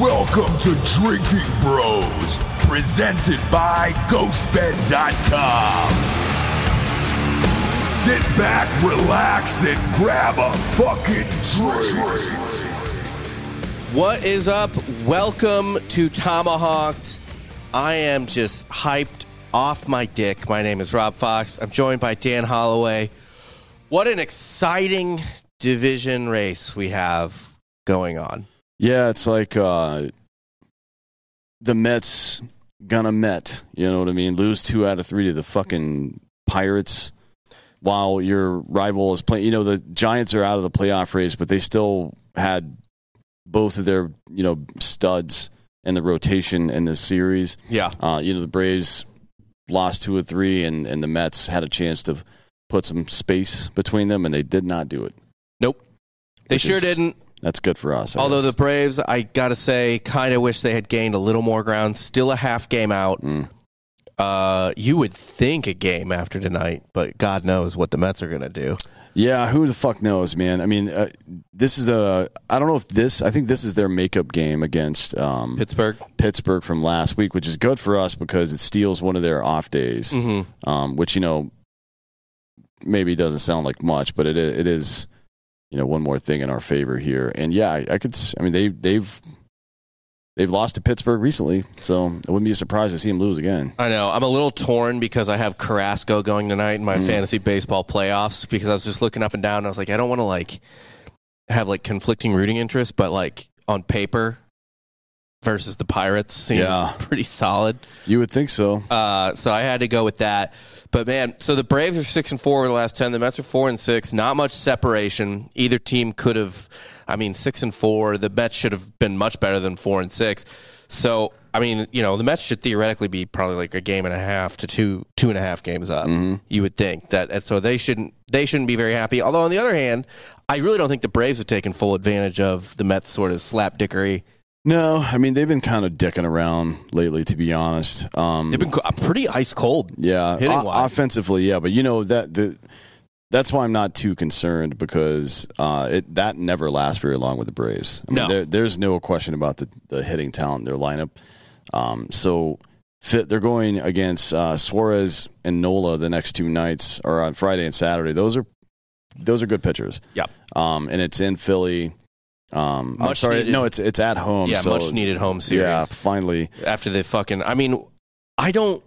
Welcome to Drinking Bros, presented by GhostBed.com. Sit back, relax, and grab a fucking drink. What is up? Welcome to Tomahawked. I am just hyped off my dick. My name is Rob Fox. I'm joined by Dan Holloway. What an exciting division race we have going on. Yeah, it's like uh, the Mets gonna Met. You know what I mean? Lose two out of three to the fucking Pirates, while your rival is playing. You know the Giants are out of the playoff race, but they still had both of their you know studs in the rotation in this series. Yeah. Uh, you know the Braves lost two or three, and and the Mets had a chance to put some space between them, and they did not do it. Nope. They sure is- didn't. That's good for us. I Although guess. the Braves, I gotta say, kind of wish they had gained a little more ground. Still a half game out. Mm. Uh, you would think a game after tonight, but God knows what the Mets are gonna do. Yeah, who the fuck knows, man? I mean, uh, this is a. I don't know if this. I think this is their makeup game against um, Pittsburgh. Pittsburgh from last week, which is good for us because it steals one of their off days. Mm-hmm. Um, which you know maybe doesn't sound like much, but it i- it is. You know, one more thing in our favor here, and yeah, I, I could. I mean, they they've they've lost to Pittsburgh recently, so it wouldn't be a surprise to see them lose again. I know. I'm a little torn because I have Carrasco going tonight in my Mm. fantasy baseball playoffs because I was just looking up and down. And I was like, I don't want to like have like conflicting rooting interests, but like on paper versus the Pirates seems Yeah. pretty solid. You would think so. Uh, so I had to go with that. But man, so the Braves are six and four over the last ten. The Mets are four and six. Not much separation. Either team could have. I mean, six and four. The Mets should have been much better than four and six. So I mean, you know, the Mets should theoretically be probably like a game and a half to two two and a half games up. Mm-hmm. You would think that, and so they shouldn't they shouldn't be very happy. Although on the other hand, I really don't think the Braves have taken full advantage of the Mets sort of slapdickery. No, I mean they've been kind of dicking around lately, to be honest. Um, They've been co- pretty ice cold. Yeah, o- offensively, yeah, but you know that the that's why I'm not too concerned because uh, it that never lasts very long with the Braves. I mean, No. there, there's no question about the the hitting talent in their lineup. Um, so fit, they're going against uh, Suarez and Nola the next two nights, or on Friday and Saturday. Those are those are good pitchers. Yep. Um, and it's in Philly. Um, I'm Much sorry, needed. no, it's it's at home. Yeah, so, much needed home series. Yeah, finally. after the fucking. I mean, I don't.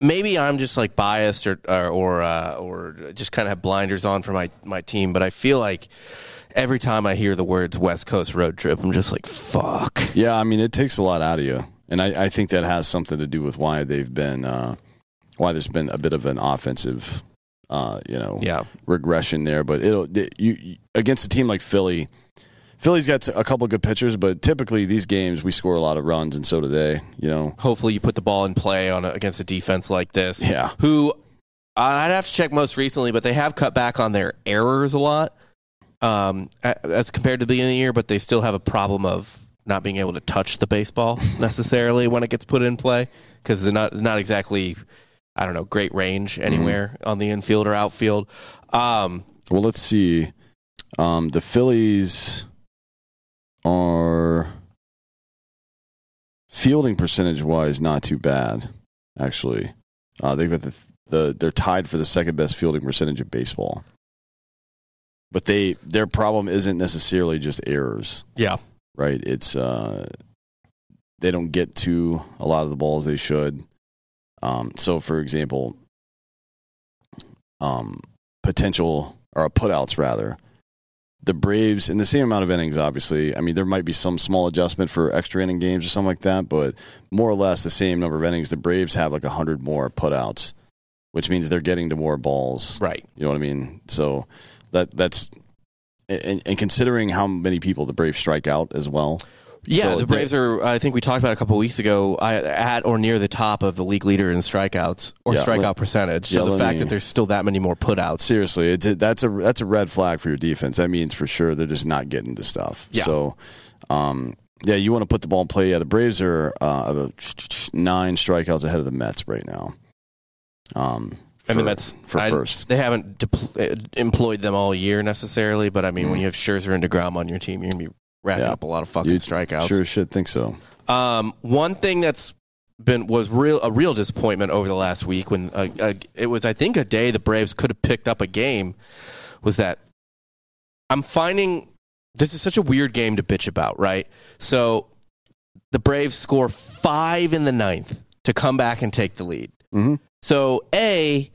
Maybe I'm just like biased or or or, uh, or just kind of have blinders on for my my team, but I feel like every time I hear the words West Coast road trip, I'm just like fuck. Yeah, I mean, it takes a lot out of you, and I, I think that has something to do with why they've been, uh, why there's been a bit of an offensive, uh, you know, Yeah, regression there. But it'll it, you you- against a team like Philly. Philly's got a couple of good pitchers, but typically these games we score a lot of runs, and so do they. You know, hopefully you put the ball in play on a, against a defense like this. Yeah. who I'd have to check most recently, but they have cut back on their errors a lot um, as compared to the beginning of the year. But they still have a problem of not being able to touch the baseball necessarily when it gets put in play because they're not not exactly I don't know great range anywhere on the infield or outfield. Um, well, let's see. Um, the Phillies are fielding percentage wise not too bad, actually. Uh, they've got the the they're tied for the second best fielding percentage of baseball. But they their problem isn't necessarily just errors, yeah, right? It's uh, they don't get to a lot of the balls they should. Um, so, for example, um, potential or putouts rather. The Braves in the same amount of innings, obviously. I mean, there might be some small adjustment for extra inning games or something like that, but more or less the same number of innings. The Braves have like hundred more putouts, which means they're getting to more balls. right. You know what I mean? So that that's and, and considering how many people the Braves strike out as well. Yeah, So the they- Braves are. I think we talked about a couple weeks ago, I, at or near the top of the league leader in strikeouts or Yeah, strikeout let- percentage. yeah, So the fact me- that there's still that many more putouts. Seriously, it's a, that's a that's a red flag for your defense. That means for sure they're just not getting to stuff. Yeah. So, um, yeah, you want to put the ball in play. Yeah, the Braves are uh, about nine strikeouts ahead of the Mets right now. Um, and the for- Mets for I- first. They haven't depl- uh, employed them all year necessarily, but I mean, when you have Scherzer and Degrom on your team, you're gonna be racking. Yeah. up a lot of fucking You strikeouts. Sure should think so. Um, one thing that's been was real a real disappointment over the last week when uh, uh, it was I think a day the Braves could have picked up a game was that I'm finding this is such a weird game to bitch about, right? So the Braves score five in the ninth to come back and take the lead. Mhm. So a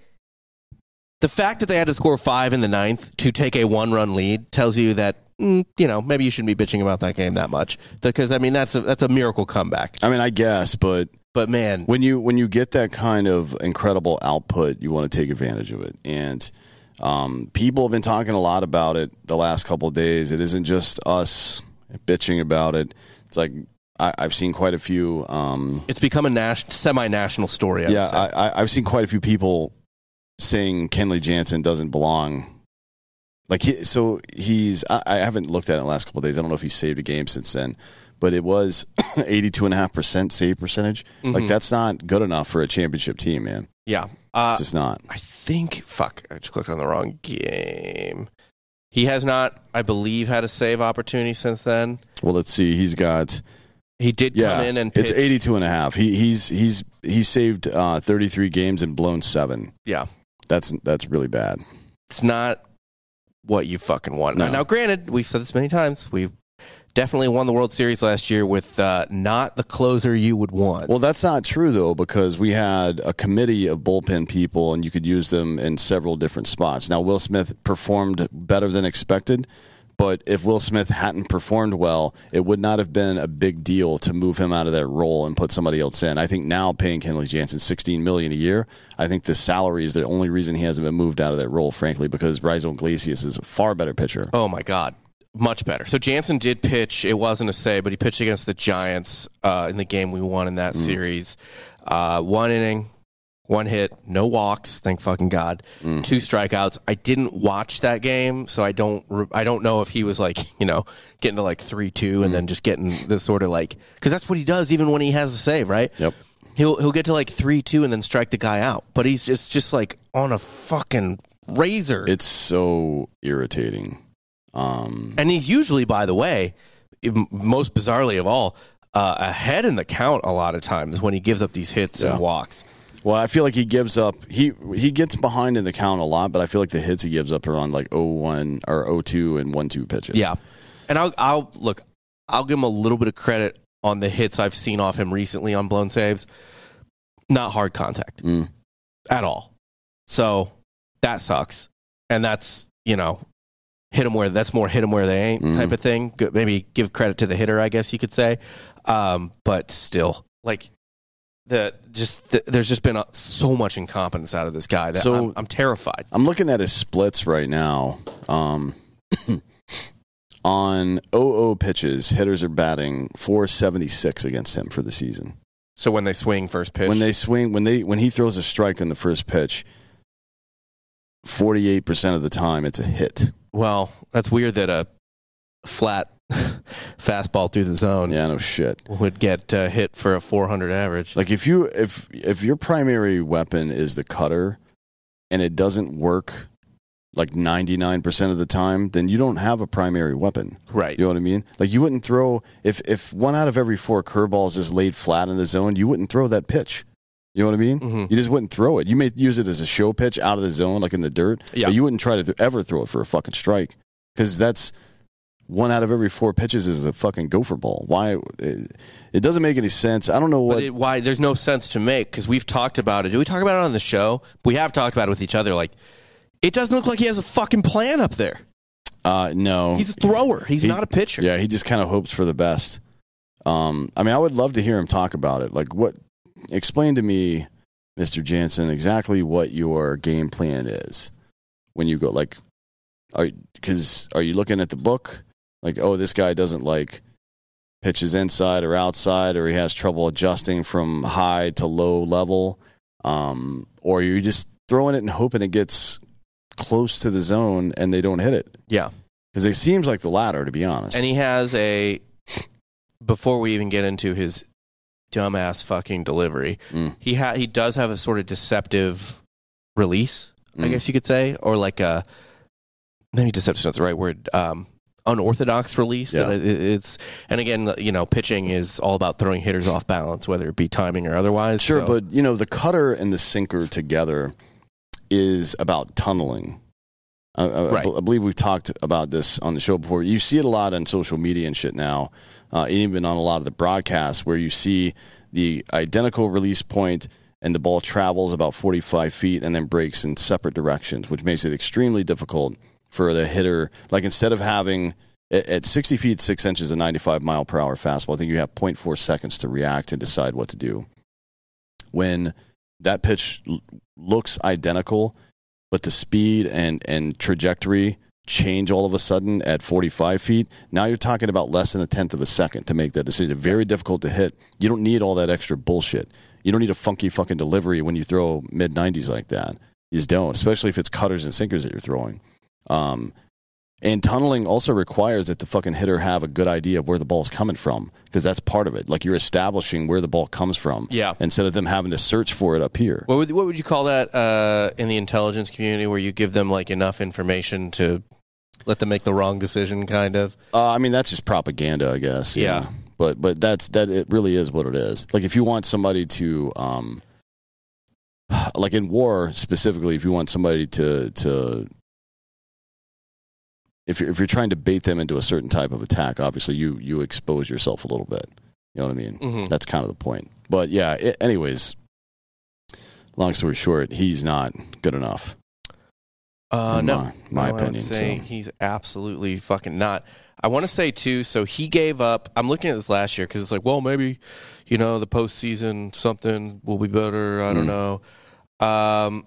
the fact that they had to score five in the ninth to take a one run lead tells you that you know maybe you shouldn't be bitching about that game that much because I mean that's a that's a miracle comeback. I mean, I guess, but But man, when you when you get that kind of incredible output, you want to take advantage of it. And um, people have been talking a lot about it the last couple of days. It isn't just us bitching about it. It's like I, I've seen quite a few. Um, it's become a nas- semi national story. I yeah. I, I've seen quite a few people saying Kenley Jansen doesn't belong. Like he, so he's I, I haven't looked at it in the last couple of days. I don't know if he's saved a game since then, but it was 82.5% save percentage. Like that's not good enough for a championship team, man. yeah. Uh, It's just not. I think fuck. I just clicked on the wrong game. He has not, I believe, had a save opportunity since then. Well, let's see. He's got He did yeah, come in and it's pitch. 82 and a half. He he's he's he's saved uh, 33 games and blown 7. Yeah, That's that's really bad. it's not what you fucking want. No. Now, granted, we've said this many times. We definitely won the World Series last year with uh, not the closer you would want. Well, that's not true though, because we had a committee of bullpen people, and you could use them in several different spots. Now, Will Smith performed better than expected, but if Will Smith hadn't performed well, it would not have been a big deal to move him out of that role and put somebody else in. I think now paying Kenley Jansen sixteen million a year, I think the salary is the only reason he hasn't been moved out of that role. Frankly, because Raisel Iglesias is a far better pitcher. Oh my God, much better. So Jansen did pitch. It wasn't a save, but he pitched against the Giants uh, in the game we won in that series. Uh, one inning, one hit, no walks. Thank fucking God. Two strikeouts. I didn't watch that game, so I don't. re- I don't know if he was like you know getting to like three two and then just getting this sort of like because that's what he does even when he has a save, right? Yep. He'll he'll get to like three two and then strike the guy out, but he's just just like on a fucking razor. It's so irritating. Um, And he's usually, by the way, most bizarrely of all, uh, ahead in the count a lot of times when he gives up these hits Yeah. and walks. Well, I feel like he gives up. He he gets behind in the count a lot, but I feel like the hits he gives up are on like 0-1 or 0-2 and 1-2 pitches. Yeah, and I'll I'll look. I'll give him a little bit of credit on the hits I've seen off him recently on blown saves. Not hard contact Mm. at all. So that sucks, and that's you know hit him where that's more hit him where they ain't Mhm. type of thing. Maybe give credit to the hitter, I guess you could say. Um, but still, like the just the, there's just been a, so much incompetence out of this guy that So- I'm, I'm terrified. I'm looking at his splits right now. Um, on 0 pitches, hitters are batting 476 against him for the season. So when they swing first pitch, When they swing, when they when he throws a strike on the first pitch, 48% of the time it's a hit. well, that's weird that a flat fastball through the zone Yeah, no shit. would get uh, hit for a 400 average. Like if you if if your primary weapon is the cutter and it doesn't work like 99% of the time, then you don't have a primary weapon. right. You know what I mean? Like you wouldn't throw if if one out of every four curveballs is laid flat in the zone, you wouldn't throw that pitch. You know what I mean? Mhm. You just wouldn't throw it. You may use it as a show pitch out of the zone, like in the dirt. Yeah. But you wouldn't try to th- ever throw it for a fucking strike because that's one out of every four pitches is a fucking gopher ball. Why? It, it doesn't make any sense. I don't know what. it, why? There's no sense to make because we've talked about it. Do we talk about it on the show? We have talked about it with each other. Like, it doesn't look like he has a fucking plan up there. uh, no, He's a thrower. He's He- not a pitcher. Yeah, he just kind of hopes for the best. Um, I mean, I would love to hear him talk about it. Like, what? Explain to me, Mister Jansen, exactly what your game plan is when you go. Like, are because are you looking at the book like oh this guy doesn't like pitches inside or outside or he has trouble adjusting from high to low level um, or you're just throwing it and hoping it gets close to the zone and they don't hit it Yeah. because it seems like the latter to be honest And he has a before we even get into his dumbass fucking delivery, Mm. he ha- he does have a sort of deceptive release, I Mm. guess you could say, or like a maybe deceptive is not the right word. Um, unorthodox release. Yeah. It- it's and again, you know, pitching is all about throwing hitters off balance, whether it be timing or otherwise. Sure, So- but you know the cutter and the sinker together is about tunneling. I, I, Right. I believe we've talked about this on the show before. You see it a lot on social media and shit now, uh, even on a lot of the broadcasts where you see the identical release point and the ball travels about 45 feet and then breaks in separate directions, which makes it extremely difficult for the hitter. Like instead of having at at 60 feet, 6 inches, a 95 mile per hour fastball, I think you have 0.4 seconds to react and decide what to do when that pitch looks identical, but the speed and, and trajectory change all of a sudden at 45 feet, now you're talking about less than a tenth of a second to make that decision. Very difficult to hit. You don't need all that extra bullshit. You don't need a funky fucking delivery when you throw mid 90s like that. You just don't, especially if it's cutters and sinkers that you're throwing. Um, and tunneling also requires that the fucking hitter have a good idea of where the ball's coming from because that's part of it. Like you're establishing where the ball comes from yeah. instead of them having to search for it up here. What would what would you call that uh, in the intelligence community, where you give them like enough information to let them make the wrong decision, kind of? Uh, I mean, that's just propaganda, I guess. Yeah. know. But but that's that. It really is what it is. Like if you want somebody to, um, like in war specifically, if you want somebody to to, if you're, if you're trying to bait them into a certain type of attack, obviously you you expose yourself a little bit. You know what I mean? Mm-hmm. That's kind of the point. But yeah. It, anyways, long story short, he's not good enough. Uh, no, my, my No, opinion. so. he's absolutely fucking not. I want to say too. So he gave up. I'm looking at this last year because it's like, well, maybe you know the postseason something will be better. I don't Mm. know. Um,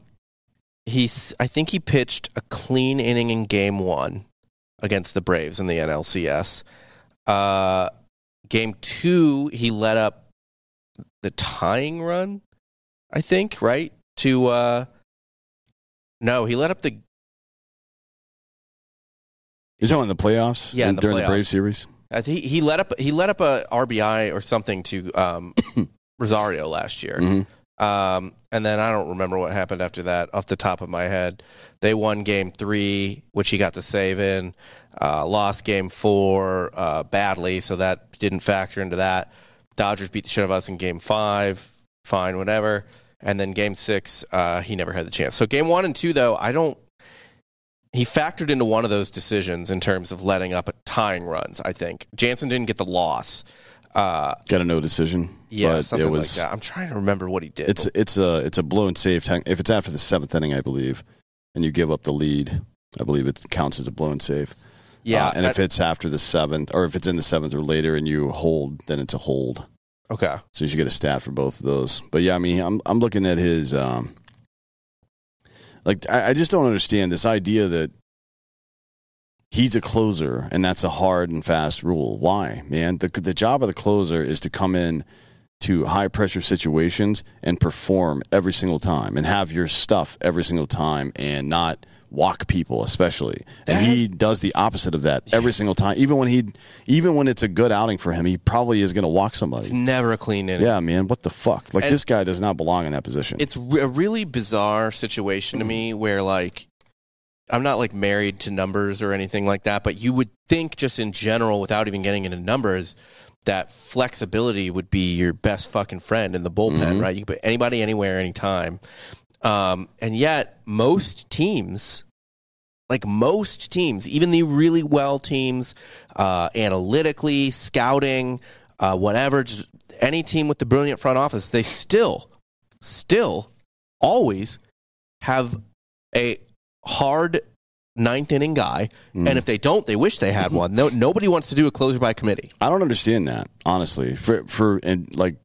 he's. I think he pitched a clean inning in Game One against the Braves in the NLCS. Uh, game two, he let up the tying run. I think right to. Uh, no, he let up the You're talking about the playoffs? Yeah, in- the during the playoffs. Brave series. I think he let up he let up a RBI or something to um, Rosario last year. Mhm. Um, and then I don't remember what happened after that off the top of my head. They won game three, which he got the save in. Uh, lost game four uh, badly, so that didn't factor into that. Dodgers beat the shit out of us in game five. Fine, whatever. And then game six, uh, he never had the chance. So game one and two, though, I don't. He factored into one of those decisions in terms of letting up a tying runs. I think Jansen didn't get the loss. Uh, Got a no decision. yeah, but something it was, like that. I'm trying to remember what he did. It's it's a it's a blown save. Tank. If it's after the seventh inning, I believe, and you give up the lead, I believe it counts as a blown save. yeah, Uh, and if it's after the seventh, or if it's in the seventh or later, and you hold, then it's a hold. okay. So you should get a stat for both of those. But yeah, I mean, I'm I'm looking at his um, like I, I just don't understand this idea that he's a closer and that's a hard and fast rule. Why, man? The the job of the closer is to come in to high pressure situations and perform every single time and have your stuff every single time and not walk people especially and That he does the opposite of that every single time even when he even when it's a good outing for him he probably is going to walk somebody It's never a clean inning. yeah, man. What the fuck? Like And- this guy does not belong in that position. It's a really bizarre situation to mm. me where like I'm not like married to numbers or anything like that, but you would think just in general without even getting into numbers that flexibility would be your best fucking friend in the bullpen, Mhm. right? You can put anybody anywhere anytime. Um, and yet most teams like most teams, even the really well teams, uh, analytically, scouting, uh, whatever, just any team with the brilliant front office, they still, still, always have a hard ninth inning guy. Mm. And if they don't, they wish they had one. No, nobody wants to do a closer by committee. I don't understand that honestly. For for and like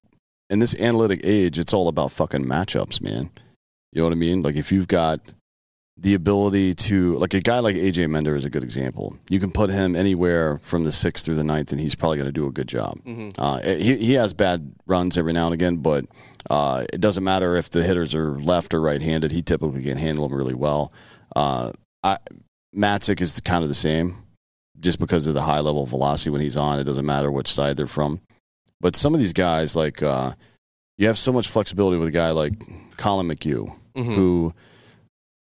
in this analytic age, it's all about fucking matchups, man. You know what I mean? Like if you've got the ability to like a guy like AJ Minter is a good example. You can put him anywhere from the sixth through the ninth, and he's probably going to do a good job. Uh, he he has bad runs every now and again, but uh, it doesn't matter if the hitters are left or right handed. He typically can handle them really well. Uh, I, Matzek is kind of the same, just because of the high level of velocity when he's on. It doesn't matter which side they're from. But some of these guys, like uh, you have so much flexibility with a guy like Collin McHugh, Mhm. who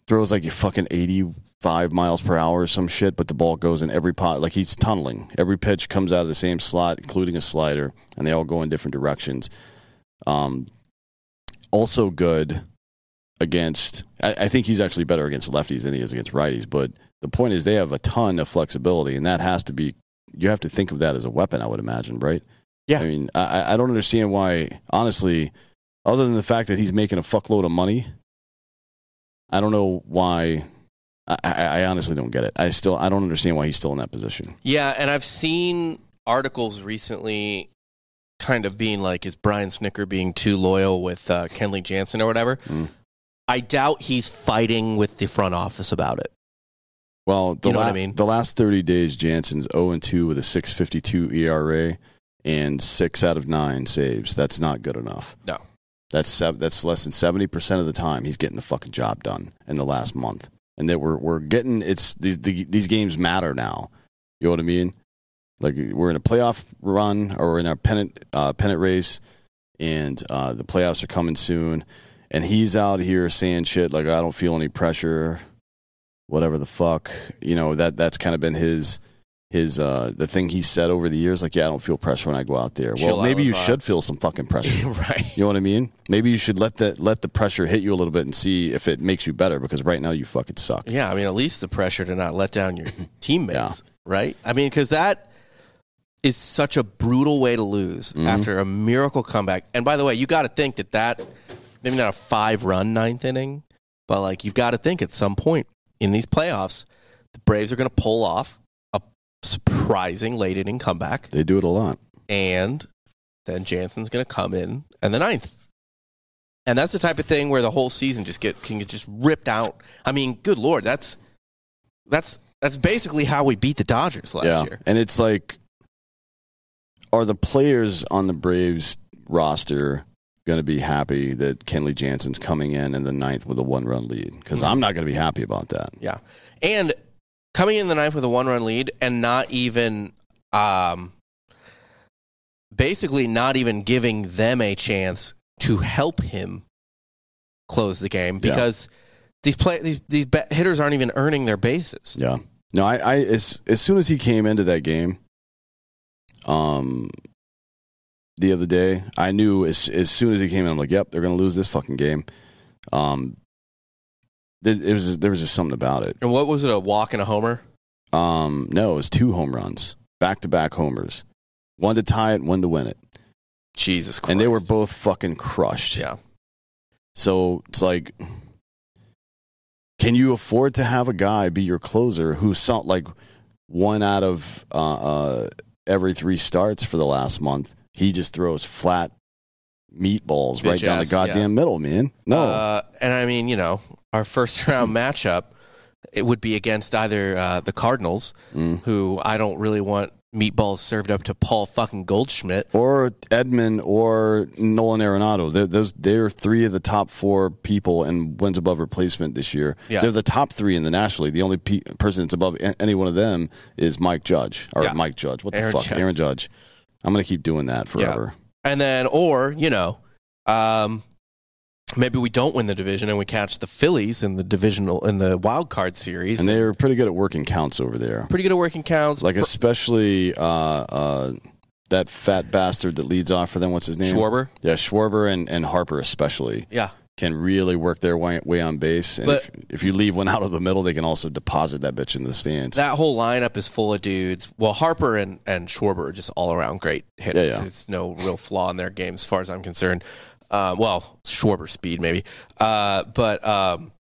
throws like fucking 85 miles per hour or some shit, but the ball goes in every pot. Like he's tunneling. Every pitch comes out of the same slot, including a slider, and they all go in different directions. Um, also good against, I, I think he's actually better against lefties than he is against righties, but the point is they have a ton of flexibility, and that has to be, you have to think of that as a weapon, I would imagine, right? Yeah. I mean, I, I don't understand why, honestly, other than the fact that he's making a fuckload of money, I don't know why. I, I, honestly don't get it. I still I don't understand why he's still in that position. Yeah, and I've seen articles recently kind of being like, is Brian Snitker being too loyal with uh, Kenley Jansen or whatever? Mm. I doubt he's fighting with the front office about it. Well, the You know what la- I mean? the last thirty days, Jansen's zero and two with a six fifty two ERA and six out of nine saves. That's not good enough. No. That's that's less than seventy percent of the time he's getting the fucking job done in the last month, and that we're we're getting it's these the, these games matter now. You know what I mean? Like we're in a playoff run or we're in a pennant uh, pennant race, and uh, the playoffs are coming soon, and he's out here saying shit like I don't feel any pressure, whatever the fuck. You know that that's kind of been his his uh the thing he said over the years like yeah I don't feel pressure when I go out there. Chill well, maybe you vibes. should feel some fucking pressure. right. You know what I mean? Maybe you should let the let the pressure hit you a little bit and see if it makes you better because right now you fucking suck. Yeah, I mean, at least the pressure to not let down your teammates, Yeah. right? I mean, because that is such a brutal way to lose Mm-hmm. after a miracle comeback. And by the way, you got to think that that maybe not a five run ninth inning, but like you've got to think at some point in these playoffs, the Braves are going to pull off a surprising late inning comeback, They do it a lot. and then Jansen's going to come in and the ninth. And that's the type of thing where the whole season just get can get just ripped out. I mean, good lord, that's that's that's basically how we beat the Dodgers last yeah, year. and it's like, are the players on the Braves roster going to be happy that Kenley Jansen's coming in in the ninth with a one run lead? Because I'm not going to be happy about that. Yeah, and coming in the ninth with a one-run lead and not even, um, basically not even giving them a chance to help him close the game Yeah. because these play these these hitters aren't even earning their bases. Yeah. No, I, I as as soon as he came into that game, um, the other day, I knew as as soon as he came in, I'm like, yep, they're gonna lose this fucking game. Um, there, it was there was just something about it. And what was it? A walk and a homer? Um, no, it was two home runs, back to back homers, one to tie it, one to win it, Jesus Christ! and they were both fucking crushed. yeah. So it's like, can you afford to have a guy be your closer who's some, like one out of uh, uh, every three starts for the last month? He just throws flat meatballs right Bitch down the goddamn middle, man. No, Uh, and I mean, you know, our first round matchup, it would be against either uh, the Cardinals, Mm. who I don't really want meatballs served up to Paul fucking Goldschmidt. or Edman or Nolan Arenado. They're, those they're three of the top four people in wins above replacement this year. Yeah. They're the top three in the National League. The only pe- person that's above any one of them is Mike Judge or Yeah. Mike Judge. What the Aaron fuck, Judge. Aaron Judge. I'm gonna keep doing that forever. And then, or, you know, um, maybe we don't win the division and we catch the Phillies in the divisional, in the wild card series. And they're pretty good at working counts over there. pretty good at working counts. Like especially uh, uh, that fat bastard that leads off for them. What's his name? Schwarber. Yeah, Schwarber and, and Harper especially. Yeah. Can really work their way, way on base. And But- if, if you leave one out of the middle, they can also deposit that bitch in the stands. That whole lineup is full of dudes. Well, Harper and, and Schwarber are just all around great hitters. Yeah, yeah. There's no real flaw in their game as far as I'm concerned. Uh, well, Schwarber speed maybe, uh, but um,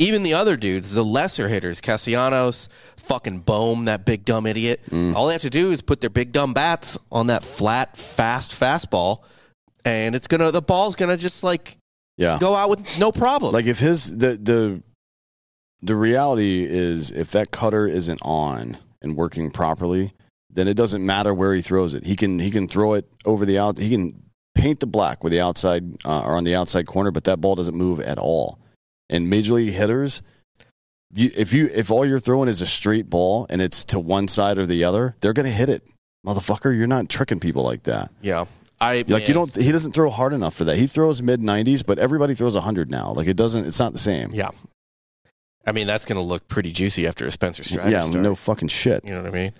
even the other dudes, the lesser hitters, Castellanos, fucking Bohm, that big dumb idiot. Mm. All they have to do is put their big dumb bats on that flat, fast fastball, and it's gonna the ball's gonna just like yeah. go out with no problem. Like if his the the the reality is if that cutter isn't on and working properly, then it doesn't matter where he throws it. He can he can throw it over the out. He can paint the black with the outside uh, or on the outside corner, but that ball doesn't move at all. And major league hitters, you, if you if all you're throwing is a straight ball and it's to one side or the other, they're gonna hit it, motherfucker. You're not tricking people like that. Yeah. I Like you don't. He doesn't throw hard enough for that. He throws mid 90s, but everybody throws 100 now. Like it doesn't. It's not the same. Yeah. I mean, that's going to look pretty juicy after a Spencer Strider yeah, start. no fucking shit. You know what I mean?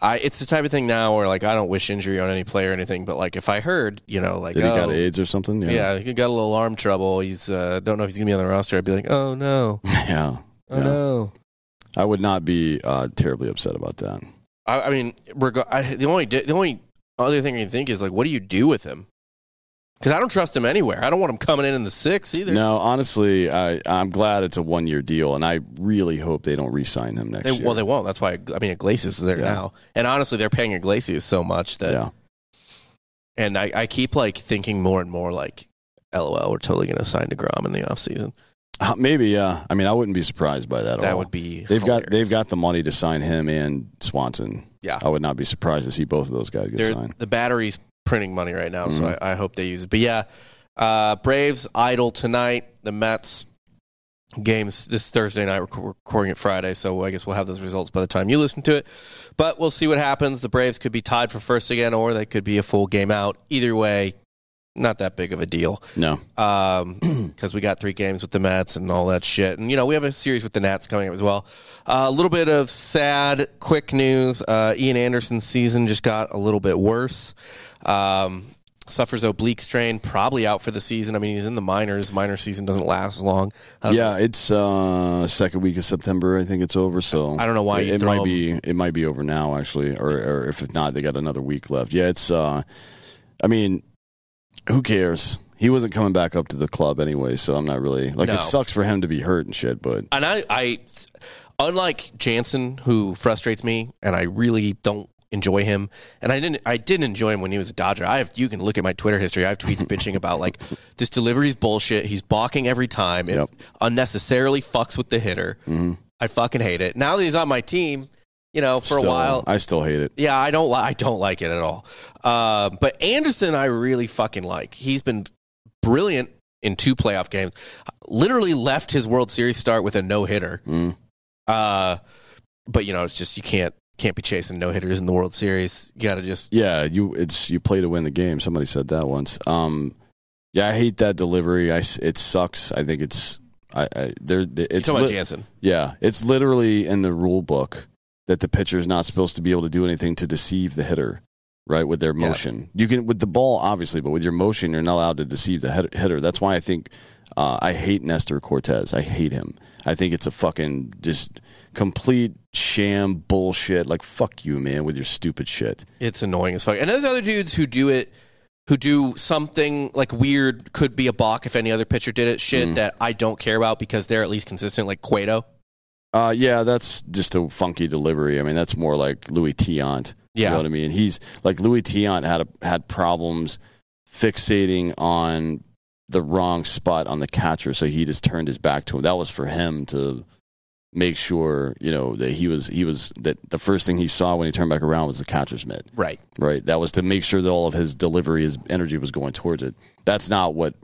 I it's the type of thing now where like I don't wish injury on any player or anything, but like if I heard, you know, like That he got oh, AIDS or something. yeah, he got a little arm trouble. He's uh, don't know if he's gonna be on the roster. I'd be like, oh no, yeah. oh Yeah. no. I would not be uh, terribly upset about that. I, I mean, reg- I, the only di- the only other thing I can think is like, what do you do with him? Because I don't trust him anywhere. I don't want him coming in in the six either. No, honestly, I, I'm glad it's a one year deal, and I really hope they don't re sign him next They, year. well, they won't. That's why I mean Iglesias is there Yeah. now, and honestly, they're paying Iglesias so much that, yeah. and I, I keep like thinking more and more like, LOL, we're totally going to sign Degrom in the offseason. Uh, maybe, yeah. I mean, I wouldn't be surprised by that at That all. would be They've got they've hilarious. got the money to sign him and Swanson. Yeah. I would not be surprised to see both of those guys get They're- signed. the battery's printing money right now, so Mhm. I, I hope they use it. But yeah, uh, Braves idle tonight. The Mets games this Thursday night. We're recording it Friday, so I guess we'll have those results by the time you listen to it. But we'll see what happens. The Braves could be tied for first again, or they could be a full game out. Either way, not that big of a deal No, because we got three games with the Mets and all that shit. And, you know, we have a series with the Nats coming up as well. Uh, a little bit of sad, quick news. Uh, Ian Anderson's season just got a little bit worse. Um, suffers oblique strain, probably out for the season. I mean, he's in the minors. Minor season doesn't last long. Yeah, it's uh, second week of September. I think it's over. So I don't know why it, it might be it might be over now actually, or or if not, they got another week left. Yeah, it's. Uh, I mean, who cares? He wasn't coming back up to the club anyway, so I'm not really like No. it sucks for him to be hurt and shit. But And I, I, unlike Jansen, who frustrates me, and I really don't enjoy him. And I didn't, I didn't enjoy him when he was a Dodger. I have, you can look at my Twitter history. I have tweets bitching about like this delivery's bullshit. He's balking every time. It Yep. unnecessarily fucks with the hitter. Mm-hmm. I fucking hate it. Now that he's on my team, you know, for still, a while, I still hate it. yeah, I don't li- I don't like it at all. Uh, but Anderson, I really fucking like. He's been brilliant in two playoff games. Literally left his World Series start with a no hitter. Mm. Uh, but you know, it's just you can't can't be chasing no hitters in the World Series. You got to just Yeah, you it's you play to win the game. Somebody said that once. Um, yeah, I hate that delivery. I it sucks. I think it's I, I there it's lit- Jansen. yeah, it's literally in the rule book that the pitcher is not supposed to be able to do anything to deceive the hitter, right? With their Yeah. motion, you can with the ball obviously, but with your motion, you're not allowed to deceive the hitter. That's why I think uh, I hate Nestor Cortes. I hate him. I think it's a fucking just complete sham bullshit. Like fuck you, man, with your stupid shit. It's annoying as fuck. And there's other dudes who do it, who do something like weird, could be a balk if any other pitcher did it. Shit Mm. that I don't care about because they're at least consistent, like Cueto. Uh, yeah, that's just a funky delivery. I mean, that's more like Luis Tiant. Yeah. You know what I mean? He's like Luis Tiant had a, had problems fixating on the wrong spot on the catcher, so he just turned his back to him. That was for him to make sure, you know, that he was he was that the first thing he saw when he turned back around was the catcher's mitt. Right. Right. That was to make sure that all of his delivery, his energy was going towards it. That's not what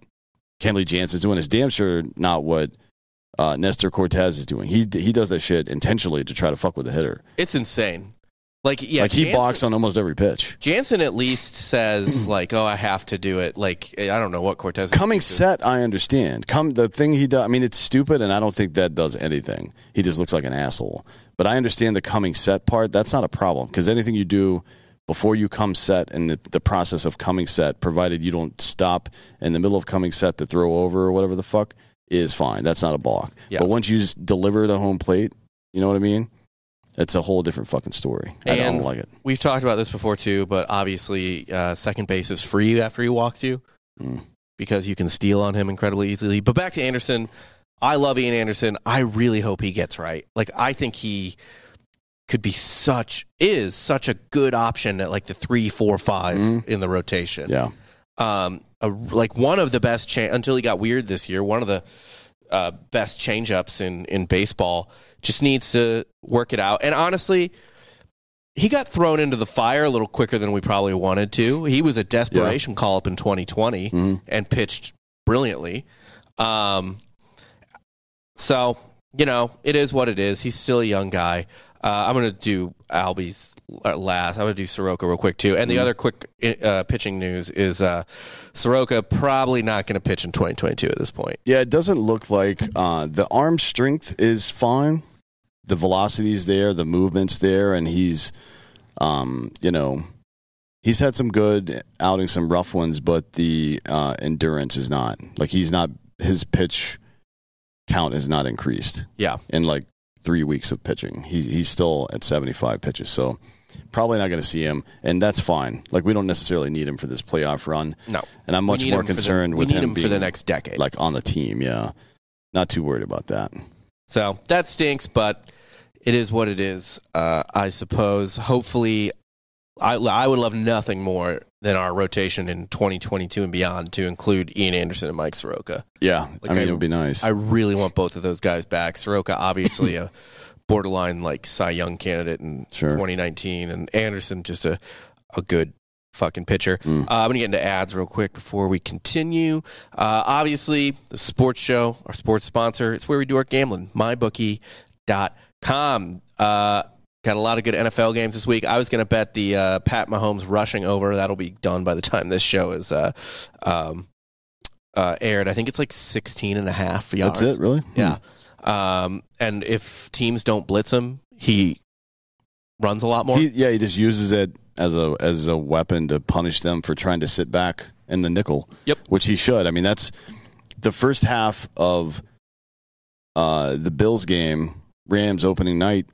Kenley Jansen's doing. It's damn sure not what uh, Nestor Cortes is doing. He he does that shit intentionally to try to fuck with the hitter. It's insane. Like yeah, like he Jansen- balks on almost every pitch. Jansen at least says like, "Oh, I have to do it." Like I don't know what Cortes Coming set, I understand. Come the thing he does. I mean, it's stupid, and I don't think that does anything. He just looks like an asshole. But I understand the coming set part. That's not a problem because anything you do before you come set and the, the process of coming set, provided you don't stop in the middle of coming set to throw over or whatever the fuck, is fine. That's not a balk. Yeah. But once you just deliver the home plate, you know what I mean? It's a whole different fucking story. I And- don't like it. We've talked about this before too, but obviously, uh, second base is free after he walks you Mm. because you can steal on him incredibly easily. But back to Anderson, I love Ian Anderson. I really hope he gets right. Like I think he could be such is such a good option at like the three, four, five Mhm. in the rotation. Yeah. Um, a, like one of the best cha- until he got weird this year. One of the uh, best changeups in in baseball. Just needs to work it out. And honestly, he got thrown into the fire a little quicker than we probably wanted to. He was a desperation call up in 2020 Mhm. and pitched brilliantly. Um, so you know, it is what it is. He's still a young guy. Uh, I'm going to do Albies last. I'm going to do Soroka real quick too. And the other quick uh, pitching news is uh, Soroka probably not going to pitch in 2022 at this point. Yeah, it doesn't look like uh, the arm strength is fine. The velocity's there, the movement's there, and he's, um, you know, he's had some good outings, some rough ones, but the uh, endurance is not. Like he's not. His pitch count has not increased Yeah. in like three weeks of pitching. He's he's still at seventy five pitches, so probably not going to see him, and that's fine. Like we don't necessarily need him for this playoff run. No. and I'm much more for the- concerned with him, him being for the next decade. like on the team. Yeah, not too worried about that. So that stinks, but it is what it is. Uh, I suppose. Hopefully, I, I would love nothing more than our rotation in 2022 and beyond to include Ian Anderson and Mike Soroka. Yeah, Like I mean I- it would be nice. I really want both of those guys back. Soroka, obviously a borderline like Cy Young candidate in Sure. 2019, and Anderson just a a good fucking pitcher. Mm. Uh, I'm gonna get into ads real quick before we continue. Uh, obviously, the sports show, our sports sponsor, it's where we do our gambling. MyBookie.com. Uh, got a lot of good NFL games this week. I was gonna bet the uh, Pat Mahomes rushing over. That'll be done by the time this show is uh, um, uh, aired. I think it's like 16 and a half yards. That's it, really? Yeah. Um, and if teams don't blitz him, he runs a lot more. He, yeah, he just uses it as a as a weapon to punish them for trying to sit back in the nickel. Yep. Which he should. I mean, that's the first half of uh, the Bills game, Rams opening night.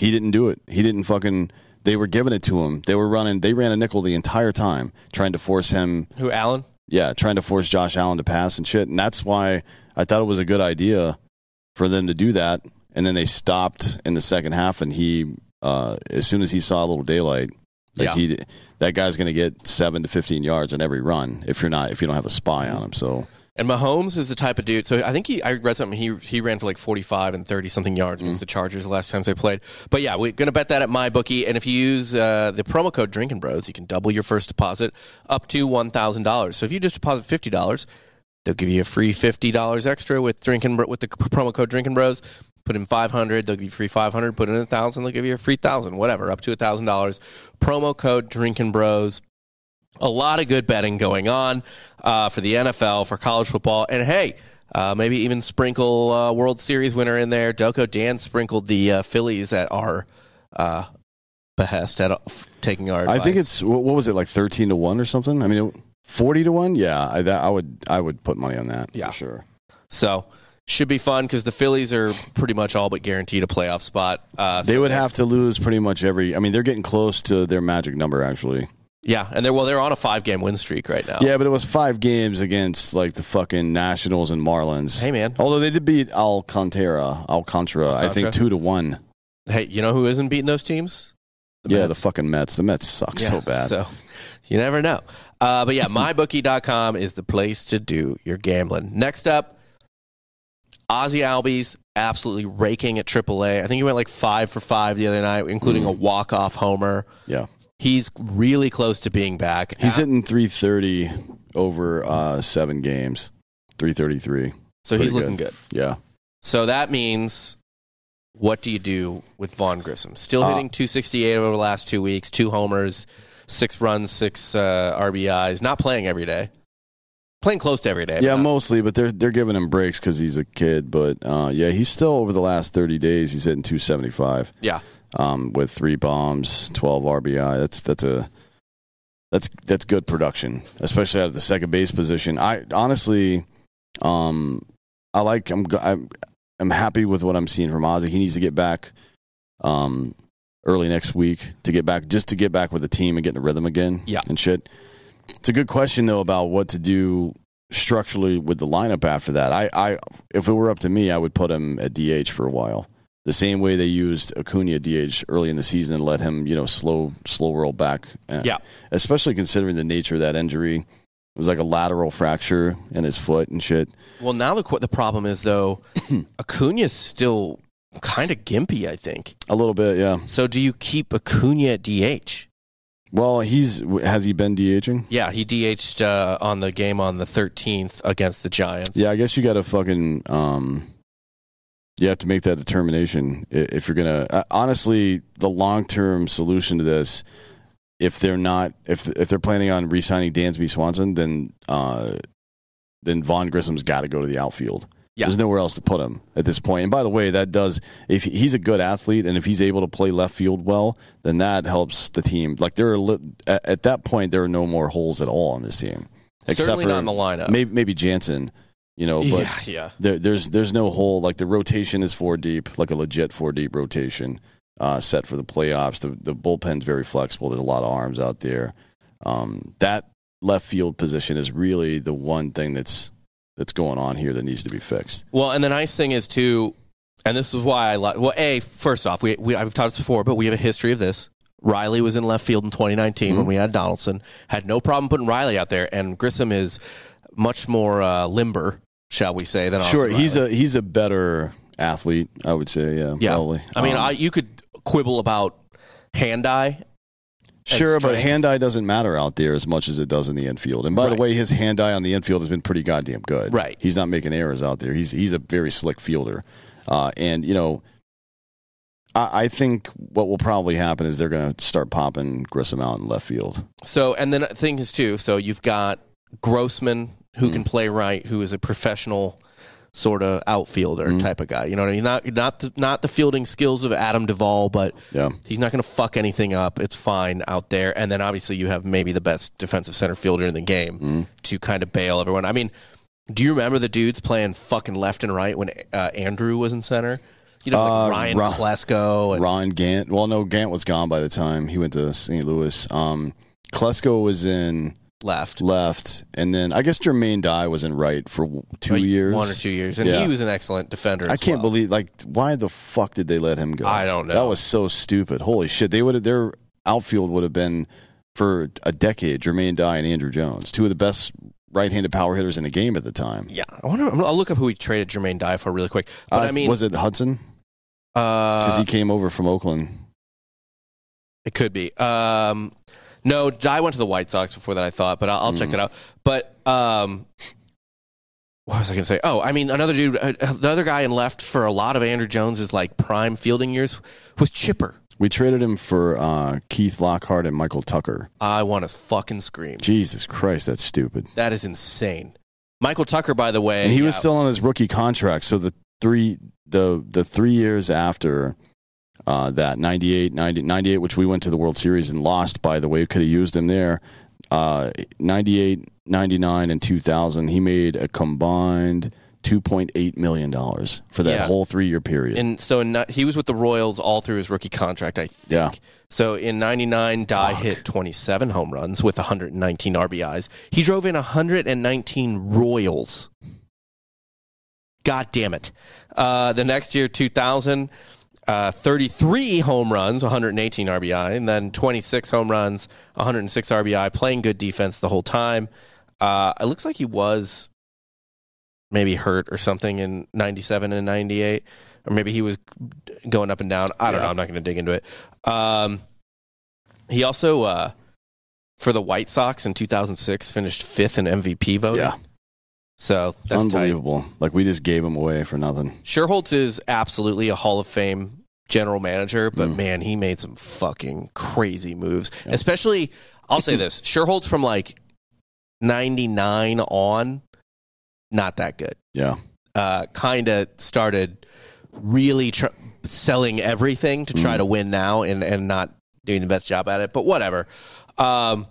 He didn't do it. He didn't fucking. They were giving it to him. They were running. They ran a nickel the entire time, trying to force him. Who, Allen? Yeah, trying to force Josh Allen to pass and shit. And that's why I thought it was a good idea for them to do that. And then they stopped in the second half, and he, uh, as soon as he saw a little daylight, like Yeah. he, that guy's going to get seven to fifteen yards on every run if you're not if you don't have a spy on him. So And Mahomes is the type of dude. So I think he. I read something. He he ran for like forty five and thirty something yards Mm. against the Chargers the last times they played. But yeah, we're gonna bet that at my bookie. And if you use uh, the promo code Drinking Bros, you can double your first deposit up to one thousand dollars. So if you just deposit fifty dollars, they'll give you a free fifty dollars extra with drinking with the promo code Drinking Bros. Put in five hundred, they'll give you free five hundred. Put in a thousand, they'll give you a free thousand. Whatever, up to a thousand dollars. Promo code Drinking Bros a lot of good betting going on uh, for the NFL, for college football, and hey, uh, maybe even sprinkle uh, World Series winner in there. Doko Dan sprinkled the uh, Phillies at our uh, behest at taking our. I think it's what was it like thirteen to one or something? I mean, forty to one. Yeah, I, that, I would I would put money on that. Yeah. for sure. so. Should be fun because the Phillies are pretty much all but guaranteed a playoff spot. Uh, They so would have to lose pretty much every. I mean, they're getting close to their magic number actually. Yeah, and they're well, they're on a five game win streak right now. Yeah, but it was five games against like the fucking Nationals and Marlins. Hey, man. Although they did beat Alcantara, Alcantara, I think two to one. Hey, you know who isn't beating those teams? The yeah, Mets. the fucking Mets. The Mets suck so bad. So you never know. Uh, but yeah, mybookie.com is the place to do your gambling. Next up, Ozzy Albies absolutely raking at AAA. I think he went like five for five the other night, including a walk off homer. yeah, He's really close to being back. he's Uh, hitting three thirty over uh, seven games. Three thirty three. so he's looking good. Yeah, So that means what do you do with Vaughn Grissom? Still Uh, hitting 268 over the last two weeks, two homers, six runs, six uh, RBIs. Not playing every day. Playing close to every day. yeah, not- mostly, but they're they're giving him breaks because he's a kid. But uh, yeah, he's still over the last thirty days. He's hitting two seventy five. yeah. Um, with three bombs, twelve RBI. That's that's a that's that's good production, especially out of the second base position. I honestly, um, I like I'm I'm I'm happy with what I'm seeing from Ozzy. He needs to get back, um, early next week to get back just to get back with the team and get in rhythm again. Yeah. and shit. It's a good question though about what to do structurally with the lineup after that. I, I if it were up to me, I would put him at DH for a while the same way they used Acuna DH early in the season and let him, you know, slow slow roll back. Yeah. Especially considering the nature of that injury. It was like a lateral fracture in his foot and shit. Well, now the qu- the problem is though, Acuna's still kind of gimpy. I think. A little bit, yeah. So do you keep Acuna at DH? Well, he's has he been DHing? Yeah, he DH'd uh, on the game on the 13th against the Giants. Yeah, I guess you got to fucking um, you have to make that determination if you're gonna. Uh, honestly, the long term solution to this, if they're not, if if they're planning on re-signing Dansby Swanson, then uh, then Vaughn Grissom's got to go to the outfield. Yeah. There's nowhere else to put him at this point. And by the way, that does if he's a good athlete and if he's able to play left field well, then that helps the team. Like there are at, at that point there are no more holes at all on this team. Certainly not in the lineup. Maybe, maybe Jansen, you know, but yeah, yeah. there, there's there's no hole. Like the rotation is four deep, like a legit four deep rotation uh, set for the playoffs. The the bullpen's very flexible. There's a lot of arms out there. Um, that left field position is really the one thing that's that's going on here that needs to be fixed. Well, and the nice thing is too, and this is why I like. Well, a first off, we, we I've talked this before, but we have a history of this. Riley was in left field in 2019 Mm-hmm. when we had Donaldson. Had no problem putting Riley out there, and Grissom is much more uh, limber, shall we say, than Sure, he's a he's a better athlete, I would say. Yeah, yeah. probably. I mean, Um, I, you could quibble about hand eye. Sure, but hand eye doesn't matter out there as much as it does in the infield. And by Right. the way, his hand eye on the infield has been pretty goddamn good. Right. He's not making errors out there. He's he's a very slick fielder. Uh, and you know, I, I think what will probably happen is they're going to start popping Grissom out in left field. So, and then the thing is too. So you've got Grossman who Mm. can play right, who is a professional sort of outfielder Mm. type of guy. You know what I mean? Not not the, not the fielding skills of Adam Duvall, but Yeah. he's not going to fuck anything up. It's fine out there. And then obviously you have maybe the best defensive center fielder in the game Mm. to kind of bail everyone. I mean, do you remember the dudes playing fucking left and right when uh, Andruw was in center? You know, like Uh, Ryan Ron- Klesko and Ron Gant. Well, no, Gant was gone by the time he went to St. Louis. Um, Klesko was in left. left, and then I guess Jermaine Dye was in right for two Like, years, one or two years, and Yeah. he was an excellent defender. I can't well. believe like why the fuck did they let him go? I don't know. That was so stupid. Holy shit! They would have their outfield would have been for a decade. Jermaine Dye and Andruw Jones, two of the best right-handed power hitters in the game at the time. Yeah, I wonder. I'll look up who he traded Jermaine Dye for really quick. But Uh, I mean, was it Hudson? Because uh, he came over from Oakland. it could be. Um, no, I went to the White Sox before that. I thought, but I'll, I'll check Mm. that out. But um, what was I going to say? Oh, I mean, another dude, uh, the other guy in left for a lot of Andruw Jones's like prime fielding years was Chipper. We traded him for uh, Keith Lockhart and Michael Tucker. I want to fucking scream. Jesus Christ, that's stupid. That is insane. Michael Tucker, by the way, And he was still on his rookie contract. So the three the the three years after uh, that 98, 90, 98, which we went to the World Series and lost. By the way, could have used him there. Uh, 98, 99, and two thousand. He made a combined two point eight million dollars for that Yeah. whole three year period. And so in, he was with the Royals all through his rookie contract, I think. Yeah. So in 99, Dye hit 27 home runs with 119 RBIs. He drove in 119 Royals. God damn it. Uh, the next year, 2000, uh, 33 home runs, 118 RBI, and then 26 home runs, 106 RBI, playing good defense the whole time. Uh, it looks like he was maybe hurt or something in 97 and 98 or maybe he was going up and down i don't Yeah. know i'm not going to dig into it um, he also uh, for the white sox in 2006 finished fifth in mvp voting yeah, so that's tight. unbelievable. Like we just gave him away for nothing. Schuerholz is absolutely a hall of fame general manager but Mm. man he made some fucking crazy moves especially i'll say this Schuerholz from like 99 on not that good Yeah, uh, kind of started really tr- selling everything to try Mm. to win now and, and not doing the best job at it. But whatever. Um,